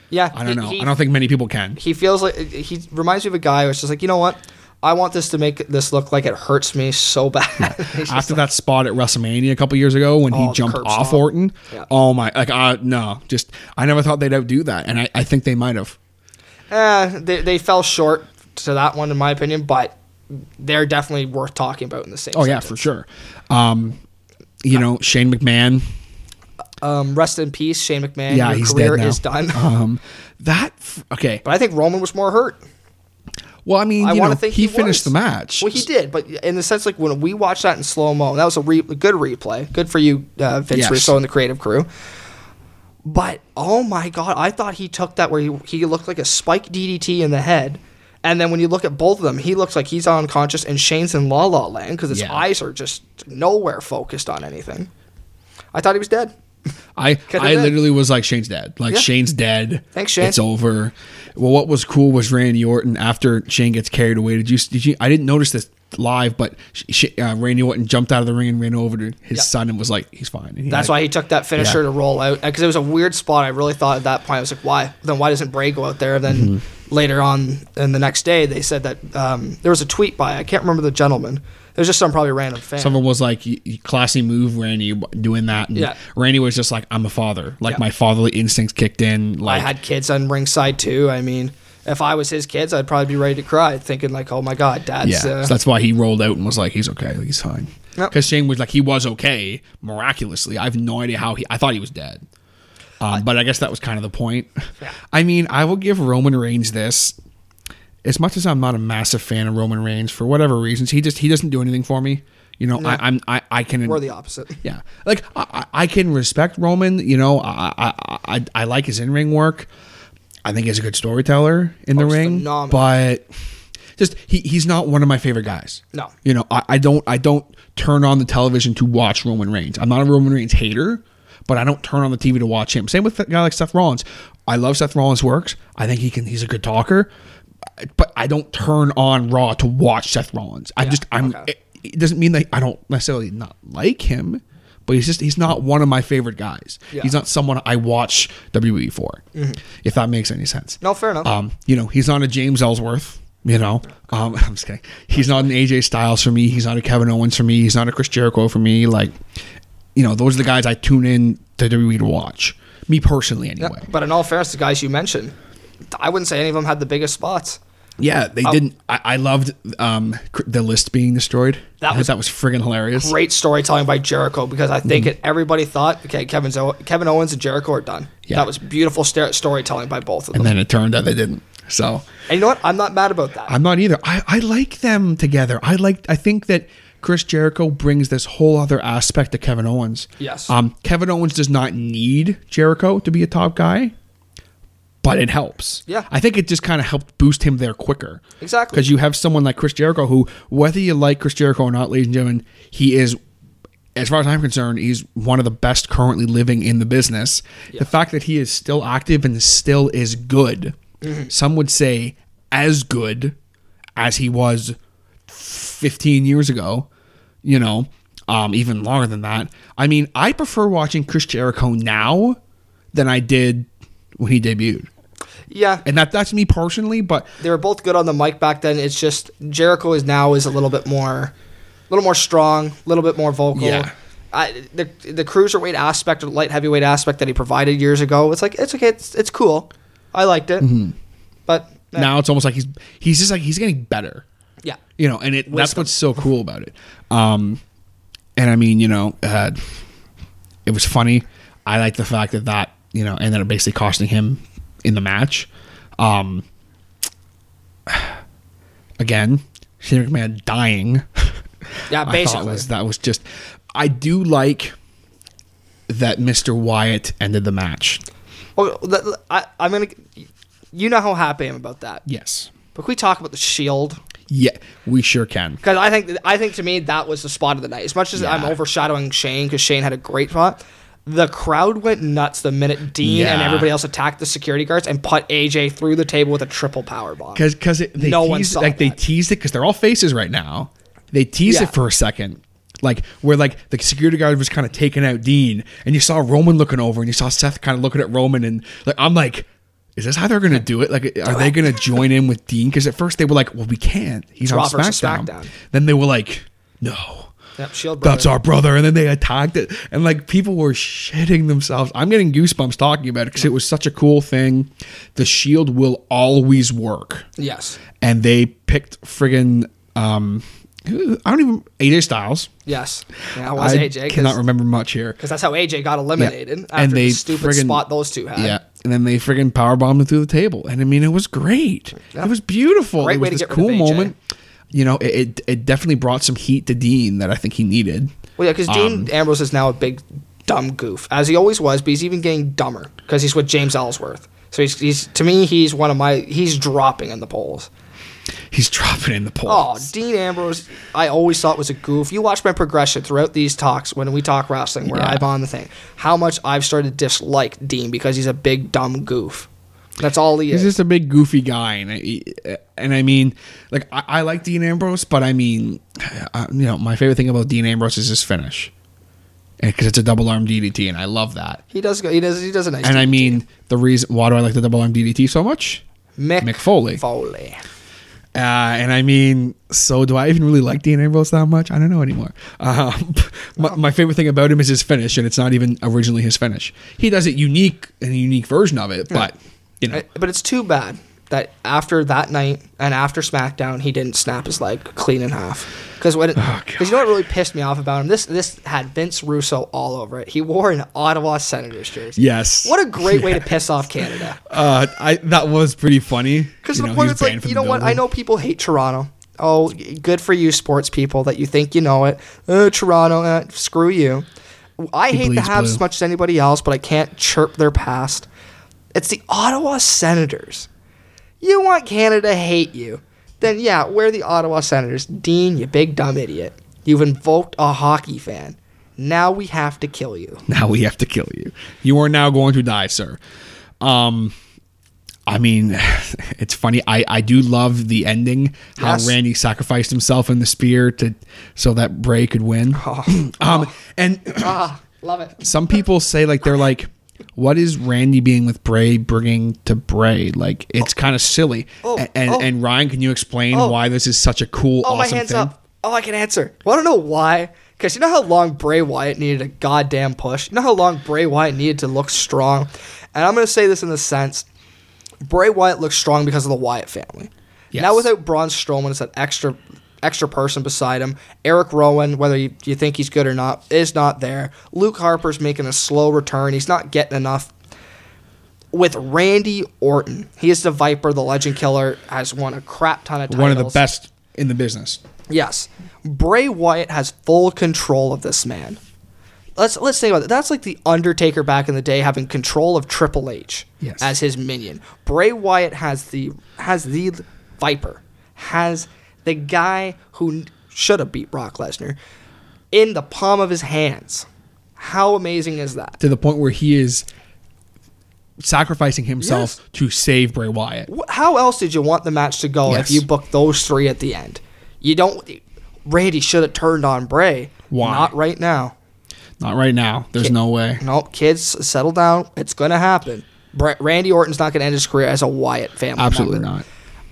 Yeah. I don't he- know. He, I don't think many people can. he feels like he reminds me of a guy who's just like, you know what? I want this to make this look like it hurts me so bad. After like, that spot at WrestleMania a couple years ago when Oh, he jumped off stomp. Orton, Yeah. oh my, like, uh, no, just I never thought they'd outdo that, and I, I think they might have. eh, they, they fell short to that one, in my opinion, but they're definitely worth talking about in the same Oh yeah, for sure. Um, you know, Shane McMahon, Um, rest in peace, Shane McMahon. yeah, Your he's career dead now. is done. Um, that okay. but I think Roman was more hurt. Well, I mean, I want to think he, he, finished the match. Well, he did, but in the sense like when we watched that in slow mo, that was a re- good replay. Good for you, uh, Vince Yes. Russo and the creative crew. But oh my god, I thought he took that where he, he looked like a spike DDT in the head. And then when you look at both of them, he looks like he's unconscious, and Shane's in La La Land because his Yeah. eyes are just nowhere focused on anything. I thought he was dead. I I been. literally was like Shane's dead. Like Yeah. Shane's dead. Thanks, Shane. It's over. Well, what was cool was Randy Orton after Shane gets carried away. Did you? Did you? I didn't notice this live, but sh- sh- uh, Randy Orton jumped out of the ring and ran over to his Yeah. son and was like, "He's fine." He That's had- why he took that finisher Yeah. to roll out because it was a weird spot. I really thought at that point I was like, why? Then why doesn't Bray go out there? And then Mm-hmm. Later on, and the next day they said that um, there was a tweet by I can't remember the gentleman. It was just some probably random fan. Someone was like, "Y- y- "Classy move, Randy, doing that." And Yeah. Randy was just like, "I'm a father. Like Yeah. my fatherly instincts kicked in." I had kids on ringside too. I mean, if I was his kids, I'd probably be ready to cry, thinking like, oh my god, dad's. Yeah, Uh, so that's why he rolled out and was like, "He's okay, he's fine." Yep. Because Shane was like, he was okay miraculously. I have no idea how he. I thought he was dead, um, but I guess that was kind of the point. Yeah. I mean, I will give Roman Reigns this. As much as I'm not a massive fan of Roman Reigns for whatever reasons, he just he doesn't do anything for me. You know, I, I'm I, I can we're the opposite. yeah, like I, I can respect Roman. You know, I I I, I like his in ring work. I think he's a good storyteller in the Oh, he's ring, phenomenal. but just he, he's not one of my favorite guys. No. you know, I, I don't I don't turn on the television to watch Roman Reigns. I'm not a Roman Reigns hater, but I don't turn on the TV to watch him. Same with a guy like Seth Rollins. I love Seth Rollins' works. I think he can. He's a good talker, but I don't turn on Raw to watch Seth Rollins. I just I'm. okay. It, it doesn't mean that I don't necessarily not like him, but he's just he's not one of my favorite guys. Yeah. He's not someone I watch WWE for. If that makes any sense. No, fair enough. Um, you know, he's not a James Ellsworth. You know, um, I'm just kidding. He's not an AJ Styles for me. He's not a Kevin Owens for me. He's not a Chris Jericho for me. Like, you know, those are the guys I tune in to WWE to watch. Me personally, anyway. But in all fairness, the guys you mentioned, I wouldn't say any of them had the biggest spots. Yeah, they didn't. I, I loved um, the list being destroyed. That I was that was friggin' hilarious. Great storytelling by Jericho because I think it, everybody thought, okay, Kevin's, Kevin Owens and Jericho are done. Yeah. That was beautiful sta- storytelling by both of them. And then it turned out they didn't. So And you know what? I'm not mad about that. I'm not either. I, I like them together. I like. I think that Chris Jericho brings this whole other aspect to Kevin Owens. Yes. Um, Kevin Owens does not need Jericho to be a top guy, but it helps. Yeah. I think it just kind of helped boost him there quicker. Exactly. Because you have someone like Chris Jericho who, whether you like Chris Jericho or not, ladies and gentlemen, he is. As far as I'm concerned, he's one of the best currently living in the business. The fact that he is still active and still is good, Mm-hmm. some would say as good as he was 15 years ago, you know, um, even longer than that. I mean, I prefer watching Chris Jericho now than I did when he debuted. yeah. And that that's me personally, but they were both good on the mic back then. It's just Jericho is now is a little bit more, a little more strong, a little bit more vocal. Yeah. I, the the cruiserweight aspect or light heavyweight aspect that he provided years ago, it's like it's okay, it's it's cool. I liked it, Mm-hmm. but eh, now it's almost like he's he's just like he's getting better. Yeah, you know, and it that's what's so cool about it. Um, and I mean, you know, uh, it was funny. I like the fact that that you know ended up basically costing him in the match. Um, again, Shane McMahon dying. yeah, basically. was that was just. I do like that Mr. Wyatt ended the match. Well, th- I, I'm gonna, you know how happy I am about that. Yes. But can we talk about the Shield? Yeah, we sure can. Because I think I think to me that was the spot of the night. As much as I'm overshadowing Shane because Shane had a great spot, the crowd went nuts the minute Dean and everybody else attacked the security guards and put AJ through the table with a triple power bomb. because because they No one teased, saw like they teased it because they're all faces right now. They teased Yeah. it for a second, like where like the security guard was kind of taking out Dean, and you saw Roman looking over, and you saw Seth kind of looking at Roman, and like I'm like. Is this how they're gonna do it? Like, are they gonna join in with Dean? Because at first they were like, "Well, we can't. He's on Raw versus SmackDown. SmackDown. Then they were like, "No, Yep, Shield that's our brother." And then they attacked it, and like people were shitting themselves. I'm getting goosebumps talking about it because it was such a cool thing. The Shield will always work Yes. and they picked friggin' um I don't even AJ Styles. Yes. Yeah, it was I AJ. cannot remember much here. Because that's how AJ got eliminated after And they the stupid friggin- spot those two had. Yeah, and then they friggin' powerbombed him through the table, and I mean it was great. Yeah. It was beautiful. Great it was way to this get cool moment. You know, it, it it definitely brought some heat to Dean that I think he needed. Well, yeah, because Dean Um, Ambrose is now a big dumb goof, as he always was, but he's even getting dumber because he's with James Ellsworth. So he's, he's to me, he's one of my he's dropping in the polls. He's dropping in the pool. Oh. Dean Ambrose, I always thought was a goof. You watch my progression throughout these talks when we talk wrestling, where Yeah. I'm on the thing, how much I've started to dislike Dean because he's a big dumb goof. That's all he He's is. He's just a big goofy guy, and I, and I mean, like I, I like Dean Ambrose, but I mean, uh, you know, my favorite thing about Dean Ambrose is his finish, because it's a double arm DDT, and I love that. He does go. He does. He does a nice. And I mean, the reason why do I like the double arm DDT so much? Mick, Mick Foley. Foley. Uh, and I mean, so do I even really like Dean Ambrose that much? I don't know anymore. Um, my, my favorite thing about him is his finish, and it's not even originally his finish. He does it unique and a unique version of it, but you know, But it's too bad that after that night and after SmackDown, he didn't snap his leg clean in half. Because when, Oh, because you know what really pissed me off about him? This this had Vince Russo all over it. He wore an Ottawa Senators jersey. yes. What a great way to piss off Canada. Uh, I that was pretty funny. Because You the know, point he is like, you know what? I know people hate Toronto. Oh, good for you, sports people, that you think you know it. Uh, Toronto, uh, screw you. I hate the Habs as much as anybody else, but I can't chirp their past. It's the Ottawa Senators. You want Canada to hate you? Then yeah, we're the Ottawa Senators. Dean, you big dumb idiot. You've invoked a hockey fan. Now we have to kill you. Now we have to kill you. You are now going to die, sir. Um, I mean, it's funny. I, I do love the ending. How Yes. Randy sacrificed himself in the spear to so that Bray could win. um, and Ah, love it. some people say like they're like, what is Randy being with Bray bringing to Bray? Like it's oh. kind of silly. Oh, and and, oh. and Ryan, can you explain Oh. why this is such a cool, Oh, my awesome hands thing? up. Oh, I can answer. I don't know why? Because you know how long Bray Wyatt needed a goddamn push? You know how long Bray Wyatt needed to look strong? And I'm going to say this in the sense Bray Wyatt looks strong because of the Wyatt family. Yes. Now without Braun Strowman it's an extra extra person beside him, Eric Rowan, whether you, you think he's good or not, is not there. Luke Harper's making a slow return. He's not getting enough. With Randy Orton, he is the Viper, the Legend Killer, has won a crap ton of titles. One of the best in the business. Yes. Bray Wyatt has full control of this man. Let's let's think about it. That's like the Undertaker back in the day having control of Triple H Yes. as his minion. Bray Wyatt has the has the Viper, has the guy who should have beat Brock Lesnar in the palm of his hands. How amazing is that? To the point where he is sacrificing himself Yes. to save Bray Wyatt. How else did you want the match to go Yes. if you booked those three at the end? You don't. Randy should have turned on Bray. Why? Not right now. Not right now. There's Ki- no way. No, kids, settle down. It's going to happen. Randy Orton's not going to end his career as a Wyatt family Absolutely member. not.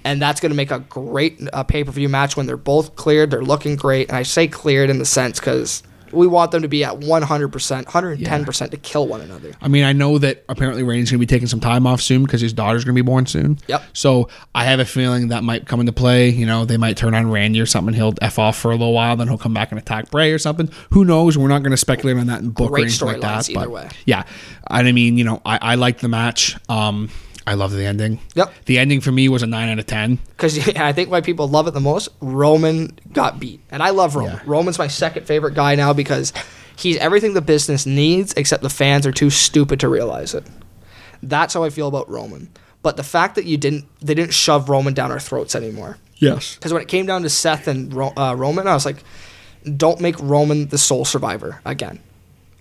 And that's going to make a great uh, pay per view match when they're both cleared. They're looking great. And I say cleared in the sense because we want them to be at 100%, 110% to kill one another. I mean, I know that apparently Randy's going to be taking some time off soon because his daughter's going to be born soon. Yep. So I have a feeling that might come into play. You know, they might turn on Randy or something. He'll f off for a little while, then he'll come back and attack Bray or something. Who knows? We're not going to speculate on that in book Great or anything like that. either but way. yeah, and I mean, you know, I, I liked the match. Um, I love the ending. Yep. The ending for me was a nine out of ten. Because I think why people love it the most, Roman got beat. And I love Roman. Yeah. Roman's my second favorite guy now because he's everything the business needs, except the fans are too stupid to realize it. That's how I feel about Roman. But the fact that you didn't, they didn't shove Roman down our throats anymore. Yes. Because when it came down to Seth and Ro- uh, Roman, I was like, don't make Roman the sole survivor again.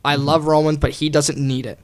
I love Roman, but he doesn't need it.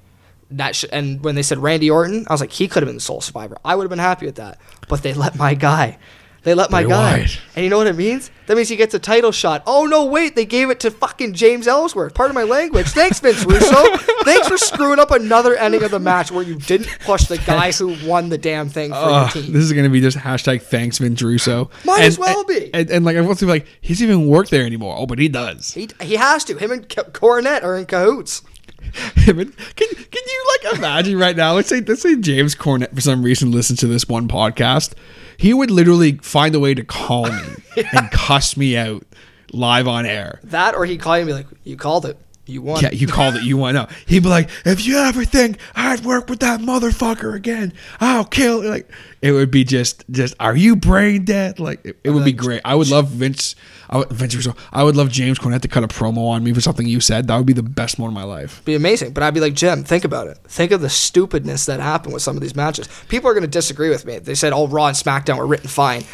That sh- and when they said Randy Orton, I was like, he could have been the sole survivor. I would have been happy with that. But they let my guy. They let my Bray guy. Wyatt. And you know what it means? That means he gets a title shot. Oh no, wait, they gave it to fucking James Ellsworth. Part of my language. Thanks, Vince Russo. Thanks for screwing up another ending of the match where you didn't push the guy who won the damn thing for Ugh, your team. this is going to be just hashtag thanks Vince Russo. Might And- as well be. And, and, like I want to be like, he's even work there anymore. Oh, but he does. He, he has to. Him and Cornette are in cahoots. him and, can can you like imagine right now? Let's say let's say James Cornette for some reason listens to this one podcast. He would literally find a way to call me and cuss me out live on air. That or he'd call you and be like, "You called it. You won." Yeah, you called it. You to know? He'd be like, "If you ever think I'd work with that motherfucker again, I'll kill." Like it would be just, just. Are you brain dead? Like it, it would be great. I would love Vince. I would, Vince Russo. I would love James Cornette to cut a promo on me for something you said. That would be the best moment of my life. be amazing. But I'd be like, Jim, think about it. Think of the stupidness that happened with some of these matches. People are going to disagree with me. They said, all Raw and SmackDown were written fine."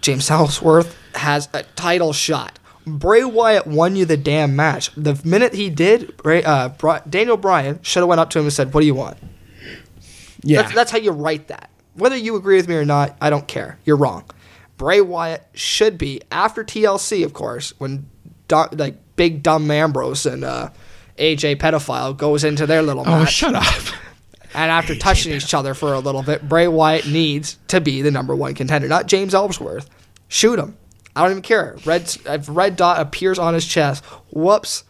James Ellsworth has a title shot. Bray Wyatt won you the damn match. The minute he did, Bray, uh, Daniel Bryan should have went up to him and said, "What do you want?" Yeah, That's, that's how you write that. Whether you agree with me or not, I don't care. You're wrong. Bray Wyatt should be after TLC, of course, when du- like big dumb Ambrose and uh, AJ pedophile goes into their little oh, match, shut up. and after touching each other for a little bit, Bray Wyatt needs to be the number one contender, not James Ellsworth. Shoot him. I don't even care. Red if red dot appears on his chest. Whoops.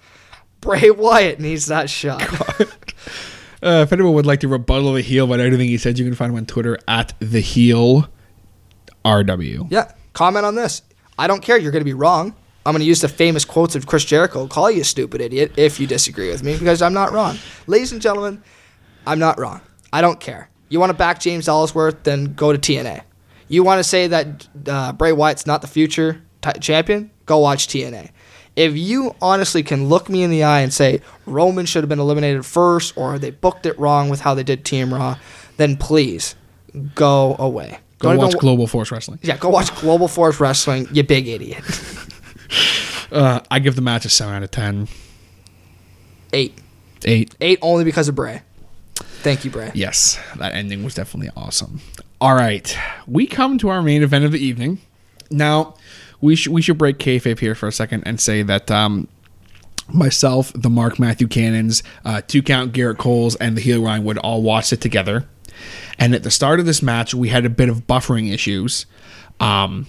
Bray Wyatt needs that shot. Uh, if anyone would like to rebuttal the heel about anything he said, you can find him on Twitter at the heel RW. Yeah, comment on this. I don't care. You're going to be wrong. I'm going to use the famous quotes of Chris Jericho, call you a stupid idiot if you disagree with me, because I'm not wrong. Ladies and gentlemen, I'm not wrong. I don't care. You want to back James Ellsworth, then go to TNA. You want to say that uh, Bray Wyatt's not the future t- champion? Go watch TNA. If you honestly can look me in the eye and say Roman should have been eliminated first, or they booked it wrong with how they did Team Raw, then please go away. Go Don't watch Global Force Wrestling. yeah, go watch Global Force Wrestling, you big idiot. Uh, I give the match a 7 out of 10. Eight. 8. Eight only because of Bray. Thank you, Bray. Yes, that ending was definitely awesome. All right, we come to our main event of the evening. Now, we should we should break kayfabe here for a second and say that um, myself, the Mark Matthew Cannons, uh, two count Garrett Coles, and the heel Ryan Wood all watch it together. And at the start of this match, we had a bit of buffering issues. Um,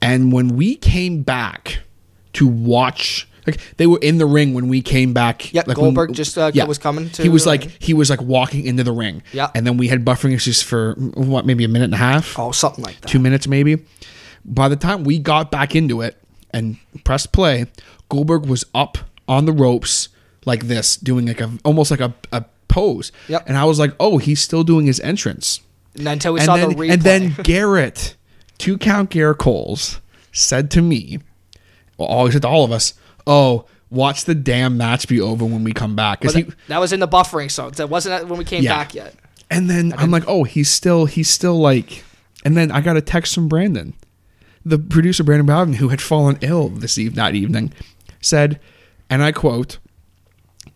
and when we came back to watch Like they were in the ring when we came back. Yeah, like when- Goldberg just, uh, was coming to He was like he was like walking into the ring. Yeah. and then we had buffering issues for what maybe a minute and a half, Oh, something like that. two minutes maybe. By the time we got back into it and pressed play, Goldberg was up on the ropes like this, doing like a almost like a, a pose. Yep. And I was like, oh, he's still doing his entrance And until we and saw then, the replay. and then Garrett, two count Garrett Coles, said to me, well, always said to all of us, "Oh, watch the damn match be over when we come back." 'Cause But he, that, that was in the buffering, so that wasn't when we came Yeah. back yet. and then I'm like, "Oh, he's still, he's still like," and then I got a text from Brandon, the producer Brandon Bowden, who had fallen ill this eve that evening, said, and I quote.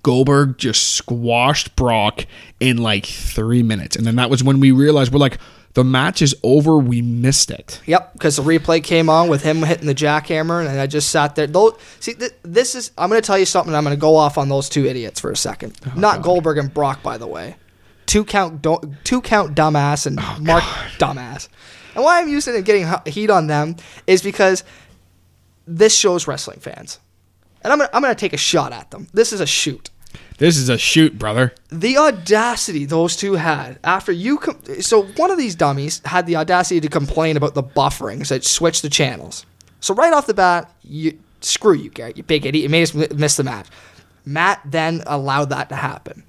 Goldberg just squashed Brock in like three minutes. And then that was when we realized we're like, the match is over. We missed it. Yep, because the replay came on with him hitting the jackhammer, and I just sat there. Those, see, th- this is. I'm going to tell you something. I'm going to go off on those two idiots for a second. Oh, Not Goldberg and Brock, by the way. Two count, do- two count, dumbass, and oh, Mark dumbass. And why I'm using and getting heat on them is because this shows wrestling fans, and I'm gonna, I'm going to take a shot at them. This is a shoot This is a shoot, brother. the audacity those two had after you com- so one of these dummies had the audacity to complain about the buffering so it switched the channels. So right off the bat you screw you garrett you big idiot. You made us miss the match. Matt then allowed that to happen.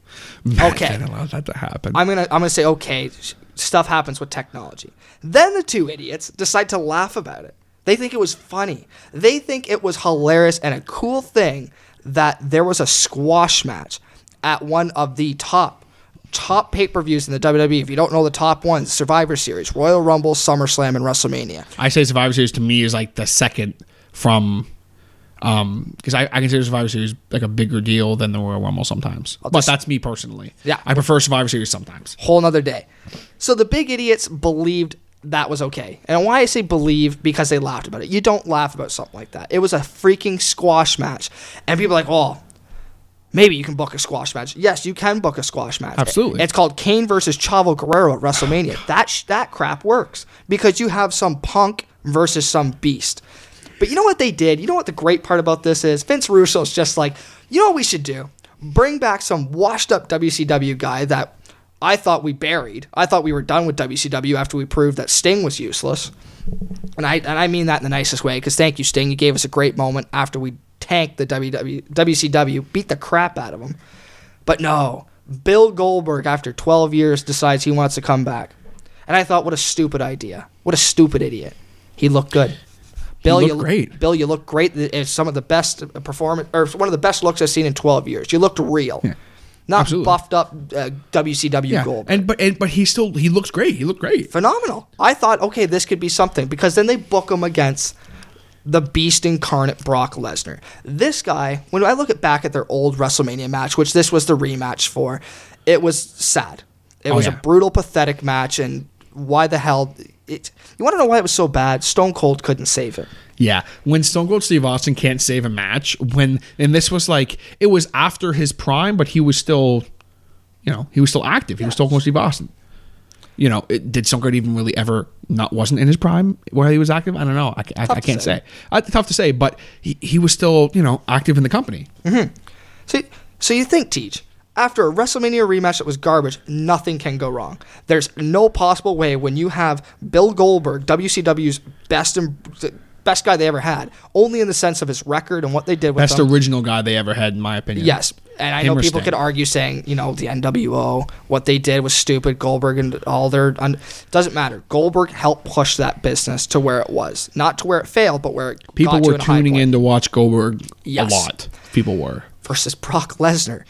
Okay. Can't allow that to happen. i'm gonna i'm gonna say okay stuff happens with technology. Then the two idiots decide to laugh about it. They think it was funny. They think it was hilarious and a cool thing that there was a squash match at one of the top top pay-per-views in the WWE. If you don't know the top ones, Survivor Series, Royal Rumble, SummerSlam, and WrestleMania. I say Survivor Series to me is like the second from, um, because I, I consider Survivor Series like a bigger deal than the Royal Rumble sometimes. But just- that's me personally. Yeah. I prefer Survivor Series sometimes. Whole nother day. So the big idiots believed that was okay. And why I say believe because they laughed about it. You don't laugh about something like that. It was a freaking squash match. And people are like, oh, maybe you can book a squash match. Yes, you can book a squash match. Absolutely. It's called Kane versus Chavo Guerrero at WrestleMania. that sh- that crap works because you have some punk versus some beast. But you know what they did? You know what the great part about this is? Vince Russo's just like, you know what we should do? Bring back some washed up WCW guy that I thought we buried. I thought we were done with WCW after we proved that Sting was useless. And I and I mean that in the nicest way because thank you Sting, you gave us a great moment after we tanked the WW, WCW, beat the crap out of them. But no, Bill Goldberg after 12 years decides he wants to come back. And I thought what a stupid idea. What a stupid idiot. He looked good. Bill, you look- great. Bill, you look great. It's some of the best performance, or one of the best looks I've seen in 12 years. You looked real, not Absolutely. buffed up uh, WCW Yeah. Goldberg And but and, but he still he looks great. He looked great. phenomenal. I thought, okay, this could be something because then they book him against the beast incarnate Brock Lesnar. This guy, when I look at back at their old WrestleMania match, which this was the rematch for, it was sad. It Oh, was yeah. a brutal, pathetic match, and why the hell? It, you want to know why it was so bad? Stone Cold couldn't save it. Yeah, when Stone Cold Steve Austin can't save a match, when and this was like it was after his prime, but he was still, you know, he was still active. He was Stone Cold Steve Austin. You know, it, did Stone Cold even really ever not wasn't in his prime while he was active? I don't know. I, I, I can't say. say. Uh, tough to say, but he, he was still you know active in the company. So, so you think, Teach, after a WrestleMania rematch that was garbage, nothing can go wrong. There's no possible way when you have Bill Goldberg, WCW's best and best guy they ever had, only in the sense of his record and what they did with him. Best original guy they ever had, in my opinion. Yes, and I Him know or people Sting. could argue saying, you know, the NWO, what they did was stupid. Goldberg and all their un- doesn't matter. Goldberg helped push that business to where it was, not to where it failed, but where it People got to were in a high tuning point. in to watch Goldberg Yes. a lot. People were. versus Brock Lesnar.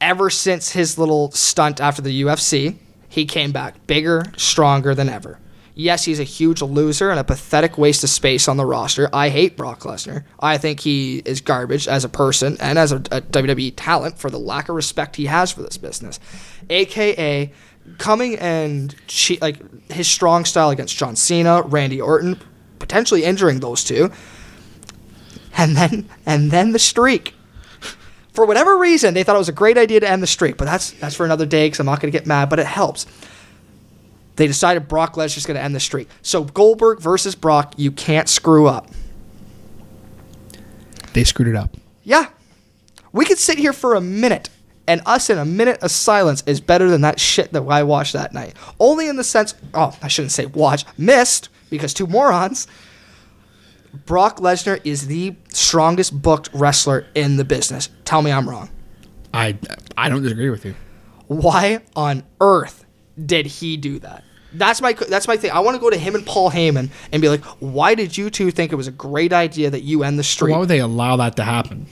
Ever since his little stunt after the UFC, he came back bigger, stronger than ever. Yes, he's a huge loser and a pathetic waste of space on the roster. I hate Brock Lesnar. I think he is garbage as a person and as a, a WWE talent for the lack of respect he has for this business. AKA coming and che- like his strong style against John Cena, Randy Orton, potentially injuring those two and then and then the streak. For whatever reason, they thought it was a great idea to end the streak, but that's that's for another day because I'm not going to get mad, but it helps. They decided Brock Lesnar's going to end the streak. So Goldberg versus Brock, you can't screw up. They screwed it up. Yeah. We could sit here for a minute, and us in a minute of silence is better than that shit that I watched that night. Only in the sense, oh, I shouldn't say watch, missed, because two morons. Brock Lesnar is the strongest booked wrestler in the business. Tell me I'm wrong. I I don't disagree with you. Why on earth did he do that? That's my that's my thing. I want to go to him and Paul Heyman and be like, why did you two think it was a great idea that you end the streak? Why would they allow that to happen?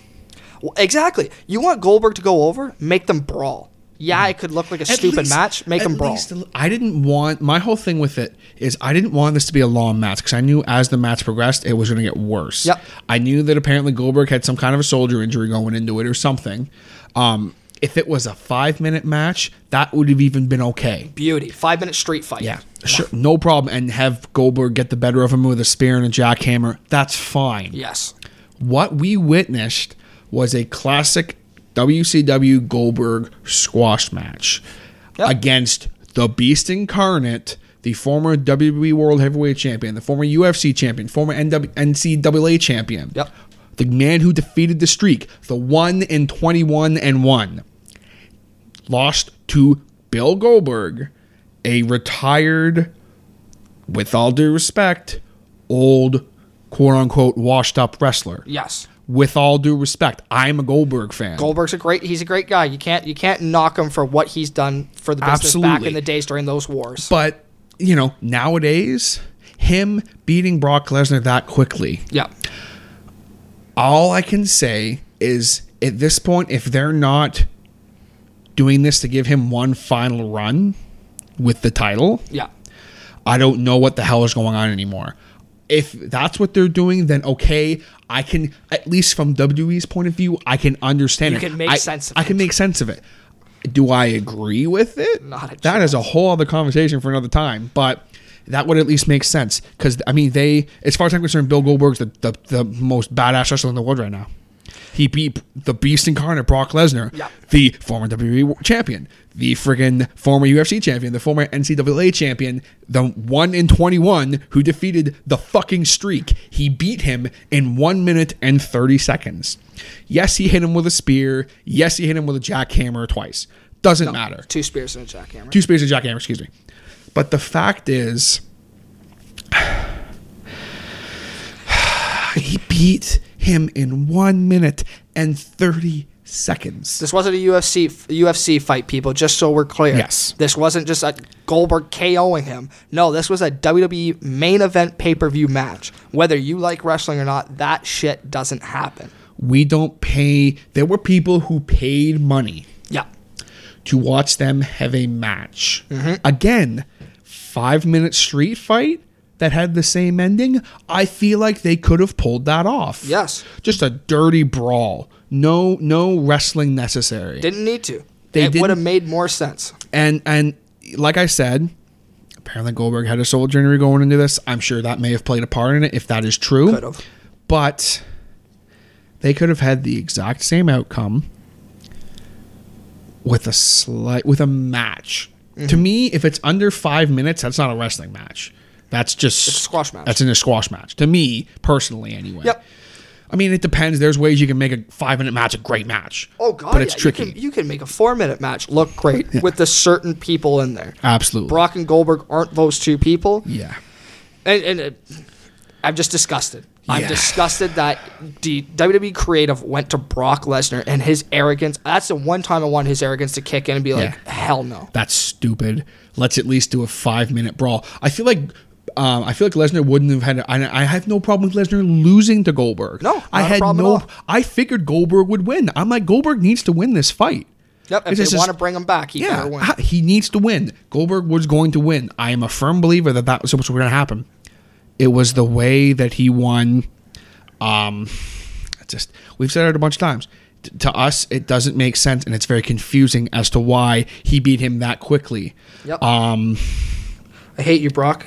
Well, exactly. You want Goldberg to go over? Make them brawl. Yeah, it could look like a At stupid least- match. Make them brawl. least I didn't want my whole thing with it is I didn't want this to be a long match because I knew as the match progressed it was going to get worse. Yep. I knew that apparently Goldberg had some kind of a soldier injury going into it or something. Um, if it was a five minute match, that would have even been okay. Beauty. Five minute street fight. Yeah, sure, no problem. And have Goldberg get the better of him with a spear and a jackhammer. That's fine. Yes. What we witnessed was a classic WCW Goldberg squash match Yep. against the Beast Incarnate, the former WWE World Heavyweight Champion, the former UFC Champion, former NW- NCAA Champion. Yep. The man who defeated the streak, the one in 21 and 1 lost to Bill Goldberg, a retired, with all due respect, old, quote unquote, washed up wrestler. Yes. With all due respect, I'm a Goldberg fan. Goldberg's a great. He's a great guy. You can't you can't knock him for what he's done for the business back Absolutely. in the days during those wars. but, you know, nowadays, him beating Brock Lesnar that quickly, yeah. all I can say is at this point, if they're not doing this to give him one final run with the title, Yeah. I don't know what the hell is going on anymore. If that's what they're doing, then okay, I can at least from WWE's point of view, I can understand You it. can make I, sense of I can make sense of it. Do I agree with it? Not That is a whole other conversation for another time. But that would at least make sense because I mean, they, as far as I'm concerned, Bill Goldberg's the, the the most badass wrestler in the world right now. He beat the Beast incarnate Brock Lesnar, Yeah. the former WWE champion, the friggin' former UFC champion, the former NCAA champion, the one in 21 who defeated the fucking streak. He beat him in one minute and 30 seconds. Yes, he hit him with a spear. Yes, he hit him with a jackhammer twice. Doesn't matter. Two spears and a jackhammer. Two spears and a jackhammer, excuse me. But the fact is, he beat him in one minute and 30 seconds. This wasn't a UFC UFC fight, people. Just so we're clear. Yes. This wasn't just a Goldberg KOing him. No, this was a WWE main event pay per view match. Whether you like wrestling or not, that shit doesn't happen. we don't pay there were people who paid money Yeah. to watch them have a match Mm-hmm. again five minute street fight that had the same ending i feel like they could have pulled that off Yes. just a dirty brawl no no wrestling necessary Didn't need to. They it would have made more sense. and and like i said apparently goldberg had a soul journey going into this i'm sure that may have played a part in it if that is true Could have. but they could have had the exact same outcome with a slight with a match. Mm-hmm. To me, if it's under five minutes, that's not a wrestling match. That's just It's a squash match. That's in a squash match. To me, personally, anyway. Yep. I mean, it depends. There's ways you can make a five minute match a great match. Oh god, but it's yeah, tricky. You can, you can make a four minute match look great with the certain people in there. Absolutely. Brock and Goldberg aren't those two people, yeah. and, and uh, I'm just disgusted. I'm disgusted that the WWE creative went to Brock Lesnar and his arrogance. That's the one time I want his arrogance to kick in and be like, Yeah. hell no. That's stupid. Let's at least do a five minute brawl. I feel like. Um, I feel like Lesnar wouldn't have had. I, I have no problem with Lesnar losing to Goldberg. No, I had no. I figured Goldberg would win. I'm like Goldberg needs to win this fight. Yep, if It's they want to bring him back, he Yeah, win. he needs to win. Goldberg was going to win. I am a firm believer that that was what's going to happen. It was the way that he won. Um, just we've said it a bunch of times. T- to us, it doesn't make sense, and it's very confusing as to why he beat him that quickly. Yep. Um, I hate you, Brock.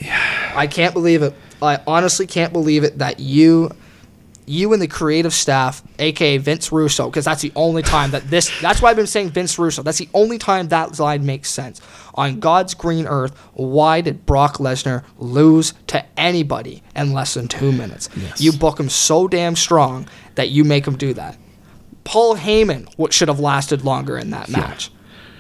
I can't believe it. I honestly can't believe it that you, you and the creative staff, aka Vince Russo, because that's the only time that this. That's why I've been saying Vince Russo. That's the only time that line makes sense. On God's green earth, why did Brock Lesnar lose to anybody in less than two minutes? Yes. You book him so damn strong that you make him do that. Paul Heyman what should have lasted longer in that match.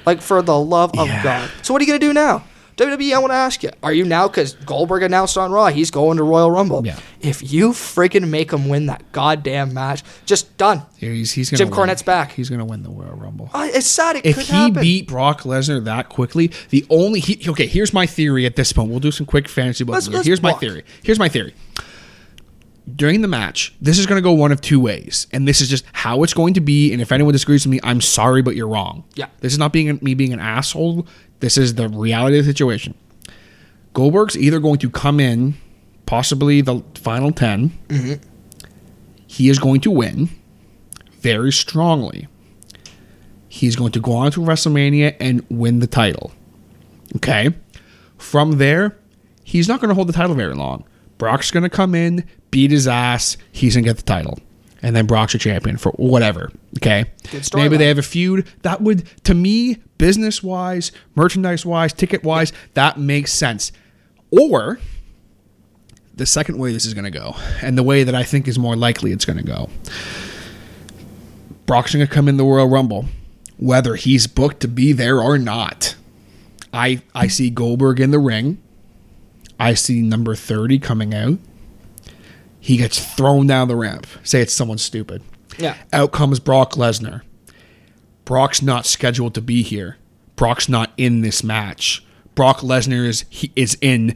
Like for the love of Yeah. God. So what are you gonna do now? WWE, I want to ask you: Are you now because Goldberg announced on Raw he's going to Royal Rumble? Yeah. If you freaking make him win that goddamn match, just done. He's, he's gonna Jim win. Cornette's back. He's gonna win the Royal Rumble. Uh, it's sad. It if he happen. beat Brock Lesnar that quickly, the only he, okay. Here's my theory at this point. We'll do some quick fantasy Let's- here. let's Here's my theory. Here's my theory. During the match, this is going to go one of two ways, and this is just how it's going to be. And if anyone disagrees with me, I'm sorry, but you're wrong. Yeah. this is not being me being an asshole. This is the reality of the situation. Goldberg's either going to come in, possibly the final 10 He is going to win very strongly he's going to go on to WrestleMania and win the title. Okay? From there, he's not going to hold the title very long. Brock's going to come in, beat his ass, he's going to get the title. And then Brock's a champion for whatever. Okay? Good Maybe storyline. they have a feud. That would, to me, business wise, merchandise wise, ticket wise, that makes sense. Or the second way this is going to go, and the way that I think is more likely it's going to go. Brock's going to come in the Royal Rumble, whether he's booked to be there or not. I I see Goldberg in the ring. I see number 30 coming out. He gets thrown down the ramp. Say it's someone stupid. Yeah. Out comes Brock Lesnar. Brock's not scheduled to be here. Brock's not in this match. Brock Lesnar is he is in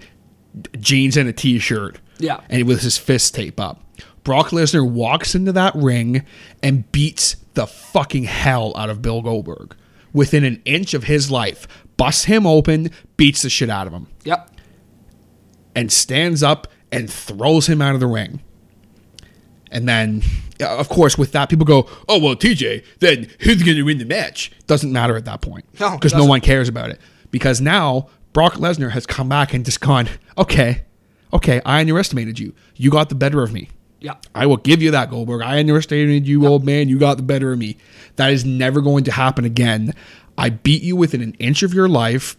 jeans and a t-shirt. Yeah. And with his fist tape up. Brock Lesnar walks into that ring and beats the fucking hell out of Bill Goldberg within an inch of his life. Busts him open, beats the shit out of him, Yep. and stands up and throws him out of the ring. And then, of course, with that, people go, "Oh well, TJ, then who's going to win the match?" Doesn't matter at that point No, because no one cares about it. Because now Brock Lesnar has come back and just gone, "Okay, okay, I underestimated you. You got the better of me. Yeah, I will give you that, Goldberg. I underestimated you, old man. You got the better of me. That is never going to happen again. I beat you within an inch of your life,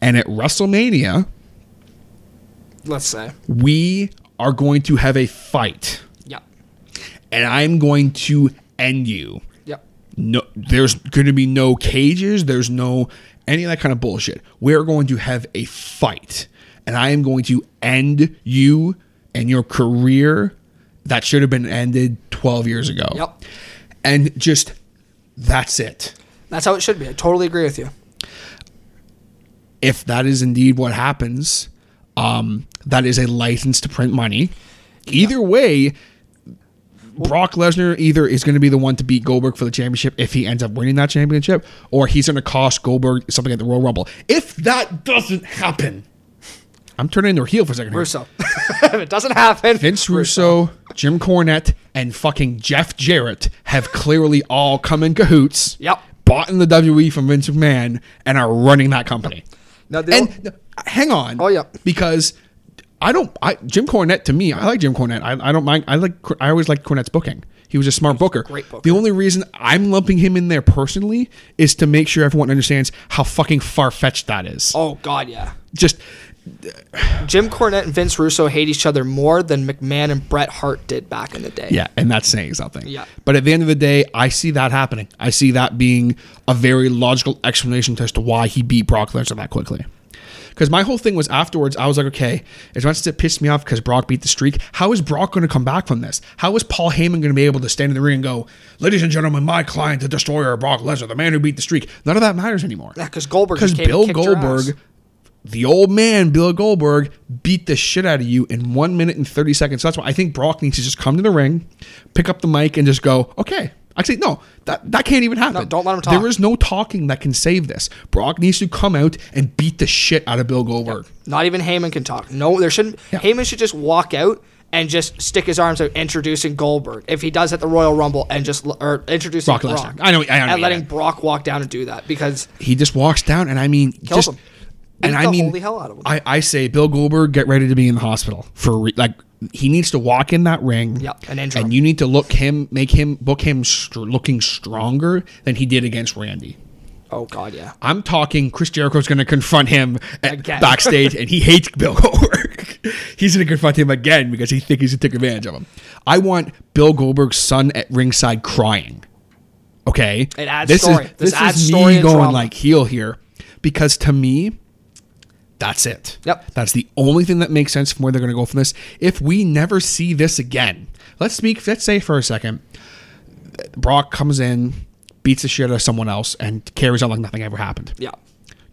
and at WrestleMania, Let's say. we are going to have a fight, Yep. and I'm going to end you. Yep. No, there's going to be no cages. There's no any of that kind of bullshit. We're going to have a fight, and I am going to end you and your career that should have been ended 12 years ago. Yep. And just that's it. That's how it should be. I totally agree with you. If that is indeed what happens, um, that is a license to print money. Either way, Brock Lesnar either is going to be the one to beat Goldberg for the championship if he ends up winning that championship, or he's going to cost Goldberg something at the Royal Rumble. If that doesn't happen, I'm turning into a heel for a second. Here. Russo. if it doesn't happen, Vince Russo, Jim Cornette, and fucking Jeff Jarrett have clearly all come in cahoots. Yep. Bought in the WWE from Vince McMahon and are running that company. Now, And hang on. Oh, yeah. Because I don't. I Jim Cornette to me, I like Jim Cornette. I, I don't mind. I like. I always liked Cornette's booking. He was a smart booker. great booker. The only reason I'm lumping him in there personally is to make sure everyone understands how fucking far fetched that is. oh God, yeah. Just Jim Cornette and Vince Russo hate each other more than McMahon and Bret Hart did back in the day. Yeah, and that's saying something. Yeah. But at the end of the day, I see that happening. I see that being a very logical explanation as to why he beat Brock Lesnar that quickly. Because my whole thing was afterwards, I was like, okay, as much as it pissed me off because Brock beat the streak, how is Brock going to come back from this? How is Paul Heyman going to be able to stand in the ring and go, ladies and gentlemen, my client, the destroyer, Brock Lesnar, the man who beat the streak? None of that matters anymore. Yeah, because Goldberg Because Bill and kicked your ass. Goldberg, the old man, Bill Goldberg, beat the shit out of you in one minute and 30 seconds. So that's why I think Brock needs to just come to the ring, pick up the mic, and just go, okay. Actually, no, that, that can't even happen. No, don't let him talk. There is no talking that can save this. Brock needs to come out and beat the shit out of Bill Goldberg. Not even Heyman can talk. No, there shouldn't. Yeah. Heyman should just walk out and just stick his arms out, introducing Goldberg. If he does at the Royal Rumble, and just or introducing Brock Brock. I know- I know, and letting Brock walk down and do that because He just walks down, and I mean, Kills just, him. and I the mean, holy hell out of him. I, I say, Bill Goldberg, get ready to be in the hospital for re- like he needs to walk in that ring. Yep, and and you need to look him, make him book him str- looking stronger than he did against Randy. oh God, yeah. I'm talking Chris Jericho's going to confront him backstage, and he hates Bill Goldberg. he's going to confront him again because he thinks he's going to take advantage of him. I want Bill Goldberg's son at ringside crying. Okay, It adds this story. Is, This this adds is story me going drama. like heel here, because to me, that's it. Yep. That's the only thing that makes sense from where they're going to go from this. If we never see this again, let's speak. Let's say for a second, Brock comes in, beats the shit out of someone else, and carries on like nothing ever happened. Yeah.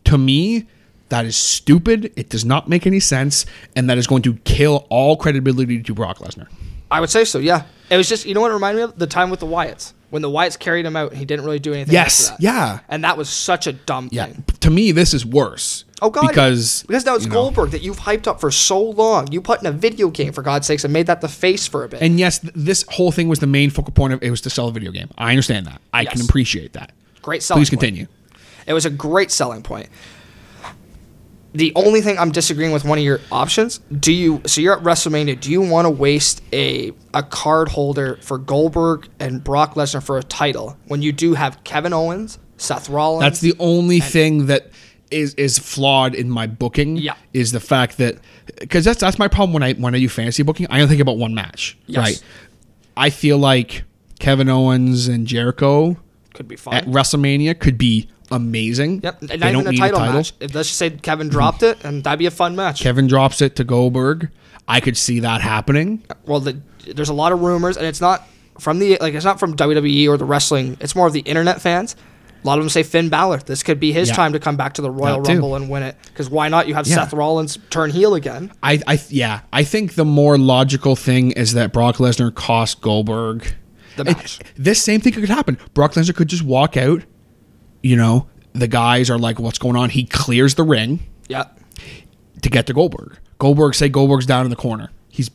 To me, that is stupid. It does not make any sense, and that is going to kill all credibility to Brock Lesnar. I would say so. Yeah. It was just you know what it reminded me of the time with the Wyatts when the Wyatts carried him out he didn't really do anything. Yes, yeah. And that was such a dumb Yeah, thing. to me, this is worse. Oh God! because because now it's you know, Goldberg that you've hyped up for so long. You put in a video game for God's sakes and made that the face for a bit. And yes, this whole thing was the main focal point of it was to sell a video game. I understand that. I can appreciate that. Great selling. Please point. continue. It was a great selling point. The only thing I'm disagreeing with one of your options, do you so you're at WrestleMania, do you want to waste a a card holder for Goldberg and Brock Lesnar for a title when you do have Kevin Owens, Seth Rollins? That's the only thing that is is flawed in my booking. Yeah. Is the fact that because that's that's my problem when I when I do fantasy booking. I only think about one match. Yes. Right. I feel like Kevin Owens and Jericho could be fun at. WrestleMania could be amazing. Yep, and They not don't even a need title, match. If let's just say Kevin dropped it, and that'd be a fun match. Kevin drops it to Goldberg. I could see that happening. well, the, there's a lot of rumors, and it's not from the like it's not from WWE or the wrestling. It's more of the internet fans. A lot of them say Finn Balor. This could be his Yeah. time to come back to the Royal That too. Rumble and win it. Because why not? You have Yeah. Seth Rollins turn heel again. I, I, yeah, I think the more logical thing is that Brock Lesnar cost Goldberg The It- match. this same thing could happen. Brock Lesnar could just walk out. You know, the guys are like, "What's going on?" He clears the ring Yeah. to get to Goldberg. Goldberg, say Goldberg's down in the corner. He's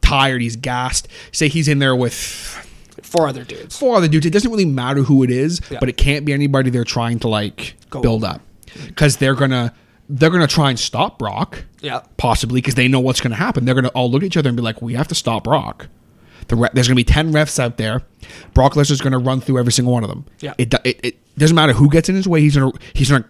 tired. He's gassed. Say he's in there with Four other dudes. four other dudes. It doesn't really matter who it is, Yeah. but it can't be anybody they're trying to like Go build up because they're gonna they're gonna try and stop Brock. Yeah. possibly because they know what's going to happen. They're going to all look at each other and be like, "We have to stop Brock." The re- there's going to be ten refs out there. Brock Lesnar's going to run through every single one of them. Yeah. It, it, it doesn't matter who gets in his way. He's going to he's to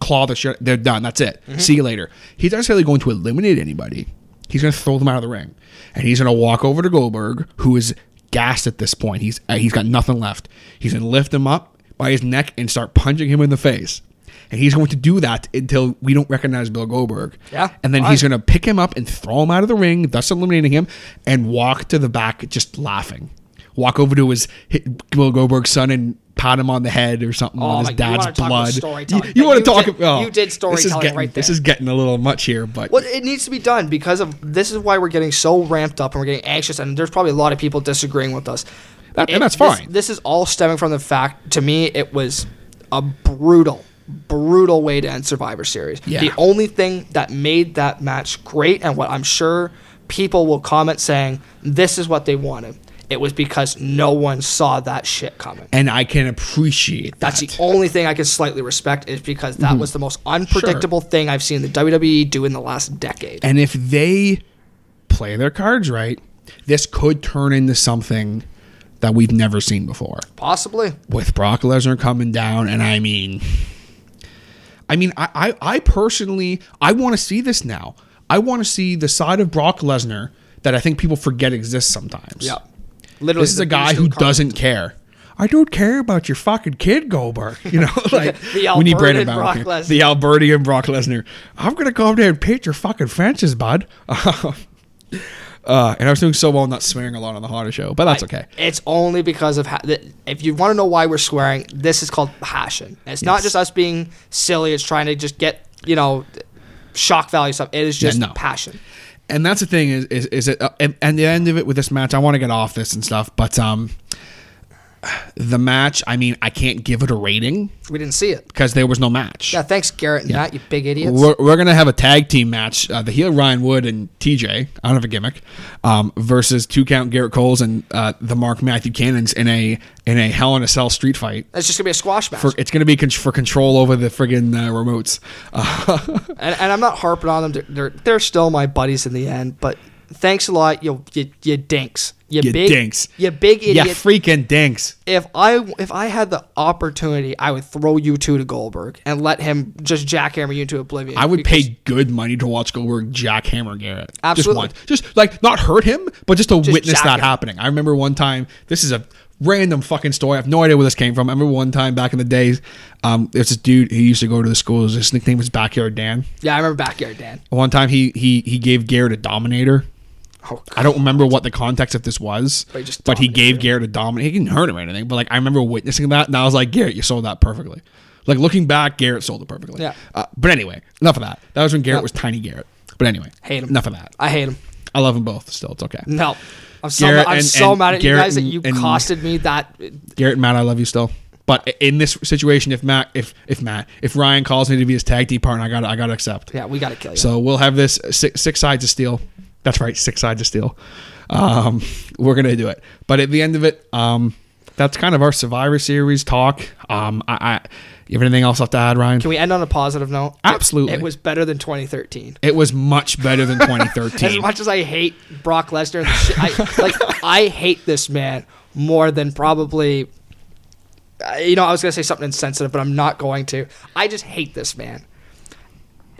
claw the shit. They're done. That's it. Mm-hmm. See you later. He's not necessarily going to eliminate anybody. He's going to throw them out of the ring, and he's going to walk over to Goldberg, who is gassed at this point. He's uh, he's got nothing left. He's going to lift him up by his neck and start punching him in the face. And he's going to do that until we don't recognize Bill Goldberg. Yeah, And then he's going to pick him up and throw him out of the ring, thus eliminating him, and walk to the back just laughing. Walk over to his Bill Goldberg's son and pat him on the head or something Oh on his dad's blood. You, you want to talk? did- oh, you did this is storytelling getting, right This there. is getting a little much here, but Well, it needs to be done because of this is why we're getting so ramped up and we're getting anxious, and there's probably a lot of people disagreeing with us. That- and It- that's this- fine. This, is all stemming from the fact, to me, it was a brutal, brutal way to end Survivor Series. Yeah. The only thing that made that match great, and what I'm sure people will comment saying, this is what they wanted. It was because no one saw that shit coming. and I can appreciate that. That's the only thing I can slightly respect is because that mm-hmm. was the most unpredictable thing I've seen the WWE do in the last decade. And if they play their cards right, this could turn into something that we've never seen before. Possibly. with Brock Lesnar coming down, and I mean, I mean, I, I, I personally, I want to see this now. I want to see the side of Brock Lesnar that I think people forget exists sometimes. Yeah. Literally. this is a guy who incarnate. doesn't care. I don't care about your fucking kid, Goldberg. You know, like The we need Brandon Brock here. Lesnar. The Albertian Brock Lesnar. I'm gonna go up there and paint your fucking fences, bud. uh, and I was doing so well not swearing a lot on the Hotter show, but that's okay. It's only because of ha- th- if you want to know why we're swearing, this is called passion. It's not just us being silly. It's trying to just get you know shock value stuff. It is just no. passion. And that's the thing is is, is it uh, and, and the end of it with this match i want to get off this and stuff but um the match i mean i can't give it a rating We didn't see it. because there was no match Yeah. Thanks, Garrett and Matt. You big idiots. we're, we're gonna have a tag team match uh, the heel ryan wood and tj i don't have a gimmick um, versus two count garrett coles and uh, the mark matthew cannons in a in a hell in a cell street fight It's just gonna be a squash match. for, it's gonna be con- for control over the friggin' uh, remotes uh, and, and I'm not harping on them. They're, they're they're still my buddies in the end. But thanks a lot, you you, you dinks. You, You big dinks. You big idiot. freaking dinks if I if I had the opportunity, I would throw you two to Goldberg and let him just jackhammer you into oblivion. I would pay good money to watch Goldberg jackhammer Garrett. Absolutely. Just once. Just like not hurt him, but just to witness that him. happening. I remember one time, this is a random fucking story. I have no idea where this came from. I remember one time back in the days, um, there's this dude who used to go to the school. His nickname was Backyard Dan. Yeah, I remember Backyard Dan. One time he he he gave Garrett a Dominator. Oh, I don't remember what the context of this was, But he but he gave Garrett a dominant. He didn't hurt him or anything, but like I remember witnessing that, and I was like, Garrett, you sold that perfectly. Like looking back, Garrett sold it perfectly. Yeah. Uh, but anyway, enough of that. That was when Garrett was tiny Garrett. But anyway, Hate him. Enough of that. I hate him. I love them both. Still, it's okay. No. I'm so, Garrett ma- I'm and- so and mad at Garrett you guys that you and- costed me that. Garrett and Matt, I love you still. But in this situation, if Matt, if if Matt, if Ryan calls me to be his tag team partner, I got I got to accept. Yeah, we got to kill you. So we'll have this six, six sides of steel. That's right, six sides of steel. Um, we're gonna do it. But at the end of it, um, that's kind of our Survivor Series talk. Um, I, I you have anything else left to add, Ryan? Can we end on a positive note? Absolutely. It, was better than 2013. it was much better than 2013. As much as I hate Brock Lesnar, and the shit, I, like I hate this man more than probably. uh, You know, I was gonna say something insensitive, but I'm not going to. I just hate this man.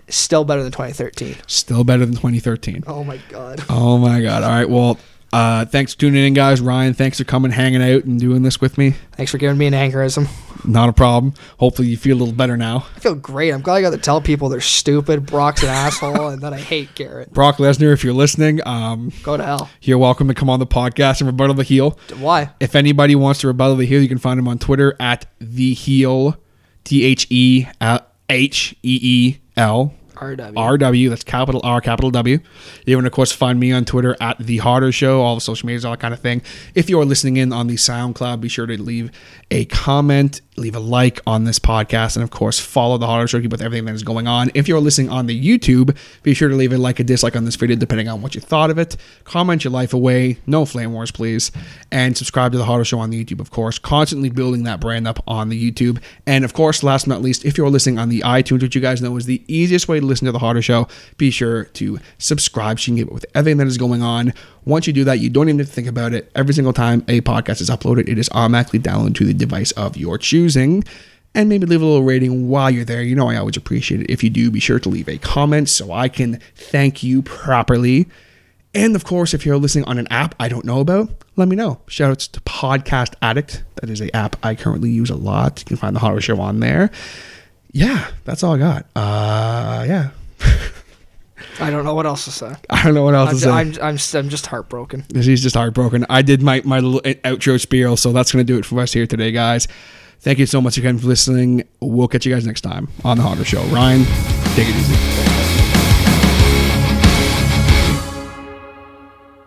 Still better than 2013. Still better than 2013. Oh my god. Oh my god! All right, well, uh, thanks for tuning in, guys. Ryan, thanks for coming, hanging out, and doing this with me. Thanks for giving me an anchorism. Not a problem. Hopefully, you feel a little better now. I feel great. I'm glad I got to tell people they're stupid. Brock's an asshole, and that I hate Garrett. Brock Lesnar, if you're listening, um, Go to hell. you're welcome to come on the podcast and rebuttal the heel. Why? If anybody wants to rebuttal the heel, you can find him on Twitter at the heel, T H E H E E L RW. RW. That's capital R, capital W. You can, of course, find me on Twitter at The Hotter Show, all the social medias, all that kind of thing. If you are listening in on the SoundCloud, be sure to leave a comment, leave a like on this podcast, and, of course, follow The Show, keep with everything that is going on. If you're listening on the YouTube, be sure to leave a like, a dislike on this video, depending on what you thought of it. Comment your life away. No flame wars, please. And subscribe to The Hotter Show on the YouTube, of course. Constantly building that brand up on the YouTube. And, of course, last but not least, if you're listening on the iTunes, which you guys know is the easiest way to listen to The Hotter Show, be sure to subscribe so you can get with everything that is going on. Once you do that, you don't even have to think about it. Every single time a podcast is uploaded, it is automatically downloaded to the device of your choosing. And maybe leave a little rating while you're there. You know, I always appreciate it. If you do, be sure to leave a comment so I can thank you properly. And of course, if you're listening on an app I don't know about, let me know. Shout outs to Podcast Addict. That is a app I currently use a lot. You can find the Hotter Show on there. Yeah, that's all I got. Uh, yeah. I don't know what else to say. I don't know what else I'm, to say. I'm, I'm, just- I'm just heartbroken. He's just heartbroken. I did my, my little outro spiel, so that's going to do it for us here today, guys. Thank you so much again for listening. We'll catch you guys next time on The Hotter Show. Ryan, take it easy.